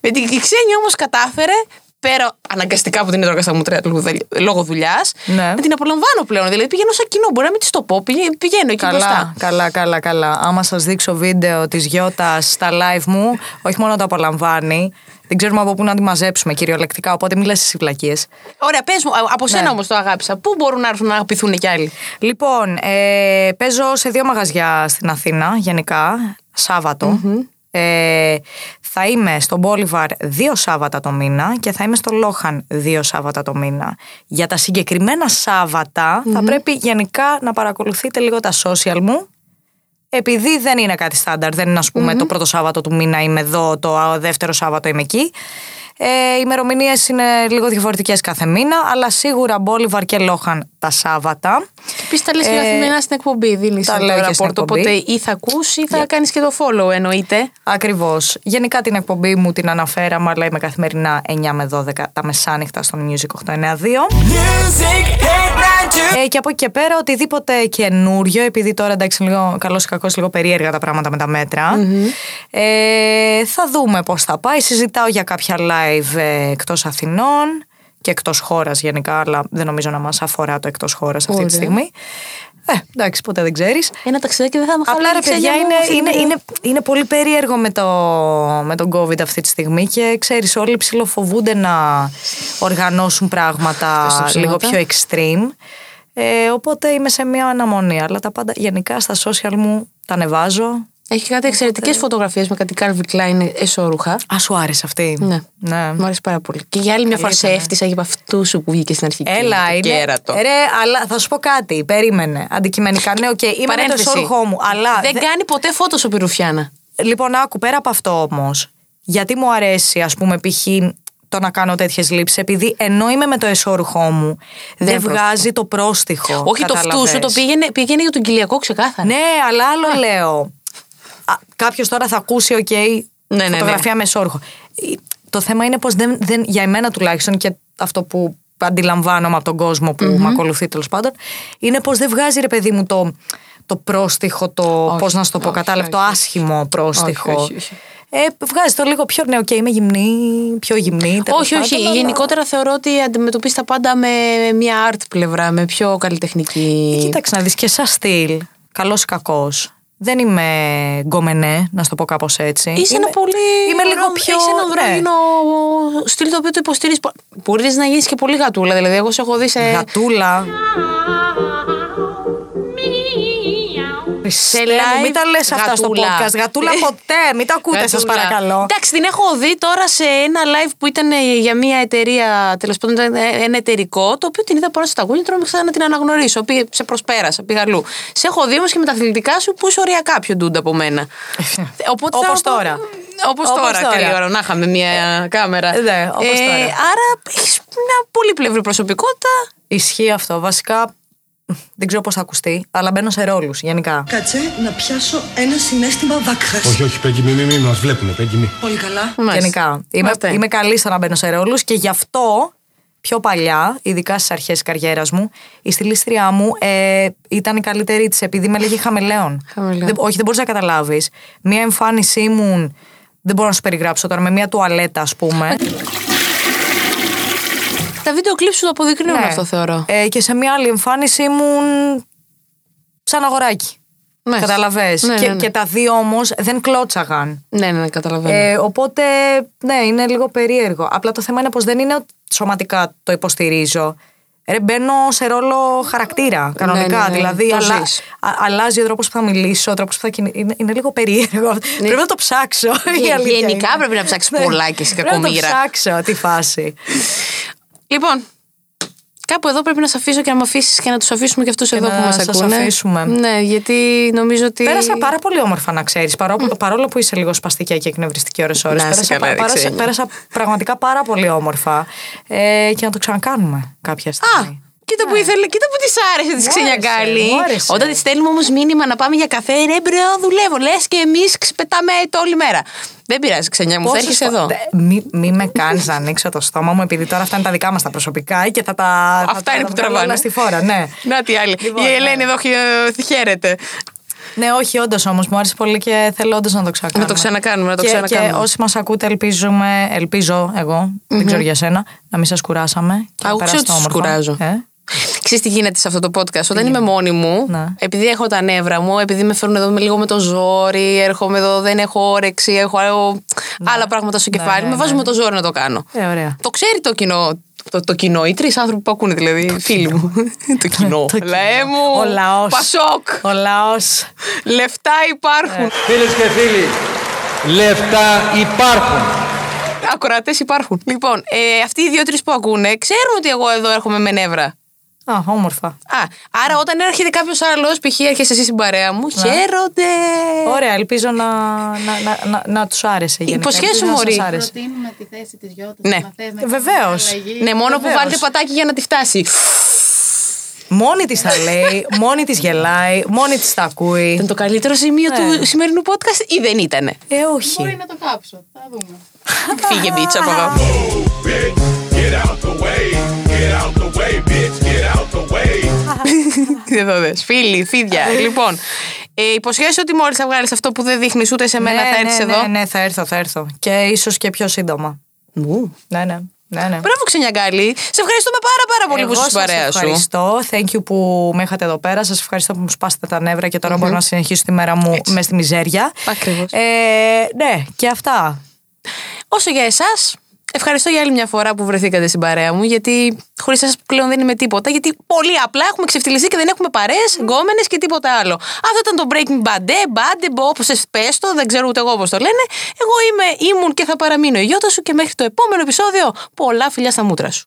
Με την Ξένια όμως κατάφερε, πέρα αναγκαστικά που την έτρωγα στα μούτρα λόγω δουλ- λόγω δουλειάς, Ναι. να την απολαμβάνω πλέον. Δηλαδή πηγαίνω σαν κοινό. Μπορεί να μην της το πω, πηγα- πηγαίνω εκεί Καλά, μπροστά. καλά, καλά, καλά. Άμα σας δείξω βίντεο της Γιώτας στα live μου, όχι μόνο το απολαμβάνει, δεν ξέρουμε από πού να τη μαζέψουμε κυριολεκτικά. Οπότε μην λες εσύ βλακίες. Ωραία, πες μου, α- από σένα Ναι. όμως το αγάπησα. Πού μπορούν να έρθουν να αγαπηθούν κι άλλοι; Λοιπόν, ε, παίζω σε δύο μαγαζιά στην Αθήνα, γενικά, Σάββατο. Ε, θα είμαι στο Μπόλιβαρ δύο Σάββατα το μήνα και θα είμαι στο Λόχαν δύο Σάββατα το μήνα. Για τα συγκεκριμένα Σάββατα θα πρέπει γενικά να παρακολουθείτε λίγο τα social μου. Επειδή δεν είναι κάτι στάνταρ, δεν είναι ας πουμε το πρώτο Σάββατο του μήνα είμαι εδώ, το α, δεύτερο Σάββατο είμαι εκεί. Ε, οι ημερομηνίες είναι λίγο διαφορετικές κάθε μήνα, αλλά σίγουρα Μπόλιβαρ και Λόχαν τα Σάββατα. Επίσης τα λες και Ε, καθημερινά στην εκπομπή. Δίνεις τα το λέω και στην ραπόρτο. εκπομπή. Οπότε ή θα ακούσει ή θα κάνεις και το follow, εννοείται. Ακριβώς. Γενικά την εκπομπή μου την αναφέραμε, αλλά είμαι καθημερινά 9 με 12 τα μεσάνυχτα στο Music 892. Ε, και από εκεί και πέρα, οτιδήποτε καινούριο, επειδή τώρα εντάξει, λίγο καλός ή κακός, λίγο περίεργα τα πράγματα με τα μέτρα. Ε, θα δούμε πώς θα πάει. Συζητάω για κάποια live ε, εκτός Αθηνών και εκτός χώρας γενικά, αλλά δεν νομίζω να μας αφορά το εκτός χώρας αυτή Ωραία. τη στιγμή. Ε, εντάξει, ποτέ δεν ξέρεις. Ένα ταξιδάκι δεν θα με Απλά ρε παιδιά είναι, είναι, είναι, είναι πολύ περίεργο με, το, με τον COVID αυτή τη στιγμή και ξέρεις όλοι ψηλοφοβούνται να οργανώσουν πράγματα Ευχαριστώ, λίγο ψέματα. πιο extreme. Ε, οπότε είμαι σε μια αναμονή. Αλλά τα πάντα γενικά στα social μου τα ανεβάζω. Έχει κάτι εξαιρετικές φωτογραφίες με κάτι Calvin Klein εσώρουχα. Α, σου άρεσε αυτή. Ναι. ναι. Μου αρέσει πάρα πολύ. Και για άλλη μια φορά σε ήταν, έφτιασα από αυτού σου που βγήκε στην αρχική. Έλα, το είναι. κέρατο. Ρε, αλλά θα σου πω κάτι. Περίμενε. Αντικειμενικά, ναι, οκ. είμαι με το Παρένθεση. εσώρουχό μου. Αλλά δεν δε- κάνει ποτέ φώτος ο Πυρουφιάνα. Λοιπόν, άκου πέρα από αυτό όμως. Γιατί μου αρέσει, ας πούμε, π.χ. το να κάνω τέτοιες λήψεις, επειδή ενώ είμαι με το εσώρουχό μου, δεν, είναι βγάζει το πρόστιχο. Όχι το φτού σου, το πήγαινε, πήγαινε για τον κοιλιακό ξεκάθαρα. Ναι, αλλά άλλο λέω. Κάποιος τώρα θα ακούσει, οκ, Ναι, ναι, ναι. φωτογραφία με εσώρουχο. Ε, Το θέμα είναι πως δεν, δεν, για εμένα τουλάχιστον και αυτό που αντιλαμβάνομαι από τον κόσμο που με ακολουθεί τέλος πάντων, είναι πως δεν βγάζει ρε παιδί μου το, το πρόστυχο, το. Όχι, Πώς να σου το πω, όχι, κατάλαβε, το όχι, όχι. άσχημο πρόστυχο. Όχι, όχι, όχι. Ε, βγάζει το λίγο πιο. Ναι, οκ, είμαι γυμνή, πιο γυμνή. τέλος Όχι, όχι. πάντων, αλλά- Γενικότερα θεωρώ ότι αντιμετωπίζεις τα πάντα με μια art πλευρά, με πιο καλλιτεχνική. Κοίταξε να δεις και σαν στυλ, καλός ή κακός. Δεν είμαι γκομενέ, να σου το πω κάπως έτσι. Είσαι είμαι, ένα πολύ. Είμαι λίγο ωραίο- πιο. Είσαι ένα ναι. ανδρόγυνο στυλ το οποίο το υποστηρίζεις. Μπορείς να γίνεις και πολύ γατούλα. Δηλαδή, εγώ σε έχω δει σε. Γατούλα. Χριστέ μου, live μην τα λες αυτά στο γατούλα. podcast. Γατούλα ποτέ. Μην τα ακούτε, σας Γατούλα. παρακαλώ. Εντάξει, την έχω δει τώρα σε ένα live που ήταν ε, για μια εταιρεία, τέλος πάντων ήταν ε, ένα εταιρικό, το οποίο την είδα πάνω στα ταγούλια, τώρα μέχρι να την αναγνωρίσω. Πήγε, σε προσπέρασα, πήγα αλλού. Σε έχω δει όμως και με τα αθλητικά σου που είσαι οριακά πιο ντούντα από μένα. Οπότε Όπως θα- τώρα. Όπως Όπως τώρα, τώρα. καλή ώρα, να είχαμε μια κάμερα. Ναι, όπως τώρα. Άρα έχεις μια πολύπλευρη προσωπικότητα. Ισχύει αυτό. Βασικά, δεν ξέρω πώς θα ακουστεί, αλλά μπαίνω σε ρόλους γενικά. Κάτσε να πιάσω ένα συνέστημα βάκχα. Όχι, όχι, Πέγγι, μη, μη, μη μας βλέπουνε, Πέγγι, μη. Πολύ καλά. Μάλιστα. Γενικά. Είμαι, Μάλιστα. είμαι καλή στο να μπαίνω σε ρόλους και γι' αυτό πιο παλιά, ειδικά στις αρχές της καριέρας μου, η στυλίστριά μου ε, ήταν η καλύτερη της επειδή με λέγει χαμελέον. Χαμελέον. Δεν- όχι, δεν μπορείς να καταλάβεις. Μία εμφάνισή ήμουν. Δεν μπορώ να σου περιγράψω τώρα με μία τουαλέτα, ας πούμε. Τα βίντεο κλιπ σου το αποδεικνύουν Ναι. αυτό, θεωρώ. Ε, και σε μία άλλη εμφάνιση ήμουν σαν αγοράκι. Μάλιστα. Καταλαβες. Ναι, και, ναι, ναι. και τα δύο όμως δεν κλώτσαγαν. Ναι, ναι, ναι, καταλαβαίνω. Ε, οπότε, ναι, είναι λίγο περίεργο. Απλά το θέμα είναι πως δεν είναι ότι σωματικά το υποστηρίζω. Ρε, μπαίνω σε ρόλο χαρακτήρα, κανονικά. ναι, ναι, δηλαδή, το αλλα- ζεις. α- αλλάζει ο τρόπος που θα μιλήσω, ο τρόπος που θα κινη... είναι, είναι λίγο περίεργο. Πρέπει να το ψάξω. η Γε- αλήθεια γενικά είναι. πρέπει να ψάξεις Ναι. πολλά και σε Πρέπει να το κακομοίρα. ψάξω, τι φάση. Λοιπόν, κάπου εδώ πρέπει να σε αφήσω και να με αφήσεις και να τους αφήσουμε και αυτούς εδώ να που μας σας ακούνε. αφήσουμε. Ναι, γιατί νομίζω ότι. Πέρασα πάρα πολύ όμορφα, να ξέρεις. Παρόλο που είσαι λίγο σπαστική και εκνευριστική ώρε-ώρε. Να είσαι Πέρασα, καλά, δεν πέρασα, ξένια. πέρασα πραγματικά πάρα πολύ όμορφα. Ε, και να το ξανακάνουμε κάποια στιγμή. Α, κοίτα που ήθελε, κοίτα που της άρεσε της Μου ξενιακάλη. άρεσε, μου άρεσε. Όταν της στέλνουμε όμως μήνυμα να πάμε για καφέ, ρε μπρο, δουλεύω. Λες και εμείς πετάμε το όλη μέρα. Δεν πειράζει, ξενιά μου, θα Πόσες έρχεσαι φο- εδώ. Δε- Μη, μη με κάνεις να ανοίξω το στόμα μου, επειδή τώρα αυτά είναι τα δικά μας τα προσωπικά και θα τα. θα Αυτά τα- είναι θα που τα βγάλω τραβάνε. όλα στη φόρα, ναι. Να τι άλλη. Λοιπόν, Η Ελένη ναι. εδώ χε- χαίρεται. Ναι, όχι, όντως όμως μου άρεσε πολύ και θέλω όντως να το ξανακάνουμε. Να το ξανακάνουμε, να το και, ξανακάνουμε. Και όσοι μας ακούτε, ελπίζουμε, ελπίζω εγώ, δεν ξέρω για σένα, να μην σας κουράσαμε. και Α, να εγώ ξέρω περάσετε ότι τους όμορφα. κουράζω. Ε; Ξέρεις τι γίνεται σε αυτό το podcast. Όταν είμαι μόνη μου, Ναι. επειδή έχω τα νεύρα μου, επειδή με φέρνουν εδώ με λίγο με το ζόρι, έρχομαι εδώ, δεν έχω όρεξη, έχω άλλο- άλλα πράγματα στο κεφάλι, ναι, με βάζουν ναι. με το ζόρι να το κάνω. Ε, ωραία. Το ξέρει το κοινό. Το, το κοινό, οι τρεις άνθρωποι που ακούνε, δηλαδή, φίλοι μου. το κοινό. Το Λαέ κοινό. μου. Ο λαός. Πασόκ. Ο λαός. Λεφτά υπάρχουν. Φίλες και φίλοι, λεφτά υπάρχουν. Ακροατές υπάρχουν. Λοιπόν, ε, αυτοί οι δύο-τρει που ακούνε ξέρουν ότι εγώ εδώ έρχομαι με νεύρα. Α, όμορφα. Α, άρα όταν έρχεται κάποιος άλλος, π.χ. έρχεσαι εσύ στην παρέα μου, χαίρονται. Ωραία, ελπίζω να, να, να, να, να τους άρεσε. γενικά. Υποσχέσου, Ελπίζω να σας μωρή. άρεσε. Προτείνουμε τη θέση της Γιώτας Ναι. να θέσουμε Βεβαίως. Ναι, μόνο που βάλετε πατάκι για να τη φτάσει. Μόνη της τα λέει, μόνη της γελάει, μόνη της τα ακούει. Ήταν το καλύτερο σημείο Ναι. του σημερινού podcast ή δεν ήτανε; Ε, όχι. Μπορεί να το κάψω. Θα δούμε. Φύγε μπίτσα από εδώ. Εδώ δες. Φίλοι, φίδια. λοιπόν, ε, υποσχέσαι ότι μόλις θα βγάλεις αυτό που δεν δείχνεις ούτε σε μένα, ναι, θα έρθεις ναι, εδώ; Ναι, ναι, θα έρθω, θα έρθω. Και ίσως και πιο σύντομα. Μου. Ναι, ναι. ναι, ναι. Μπράβο, ξενιαγκάλη. Σε ευχαριστούμε πάρα, πάρα πολύ Εγώ που είσαι στην σας παρέα σου. ευχαριστώ. Thank you που με είχατε εδώ πέρα. Σας ευχαριστώ που μου σπάσετε τα νεύρα και τωρα μπορώ να συνεχίσω τη μέρα μου μες στη μιζέρια. Ακριβώς. Ε, ναι, και αυτά. Όσο για εσάς, ευχαριστώ για άλλη μια φορά που βρεθήκατε στην παρέα μου, γιατί χωρίς εσά πλέον δεν είμαι τίποτα. Γιατί πολύ απλά έχουμε ξεφτυλιστεί και δεν έχουμε παρέες, γκόμενες και τίποτα άλλο. Αυτό ήταν το Breaking Bad, Bad, όπως πες το, δεν ξέρω ούτε εγώ πώς το λένε. Εγώ είμαι, ήμουν και θα παραμείνω η γιώτα σου και μέχρι το επόμενο επεισόδιο, πολλά φιλιά στα μούτρα σου.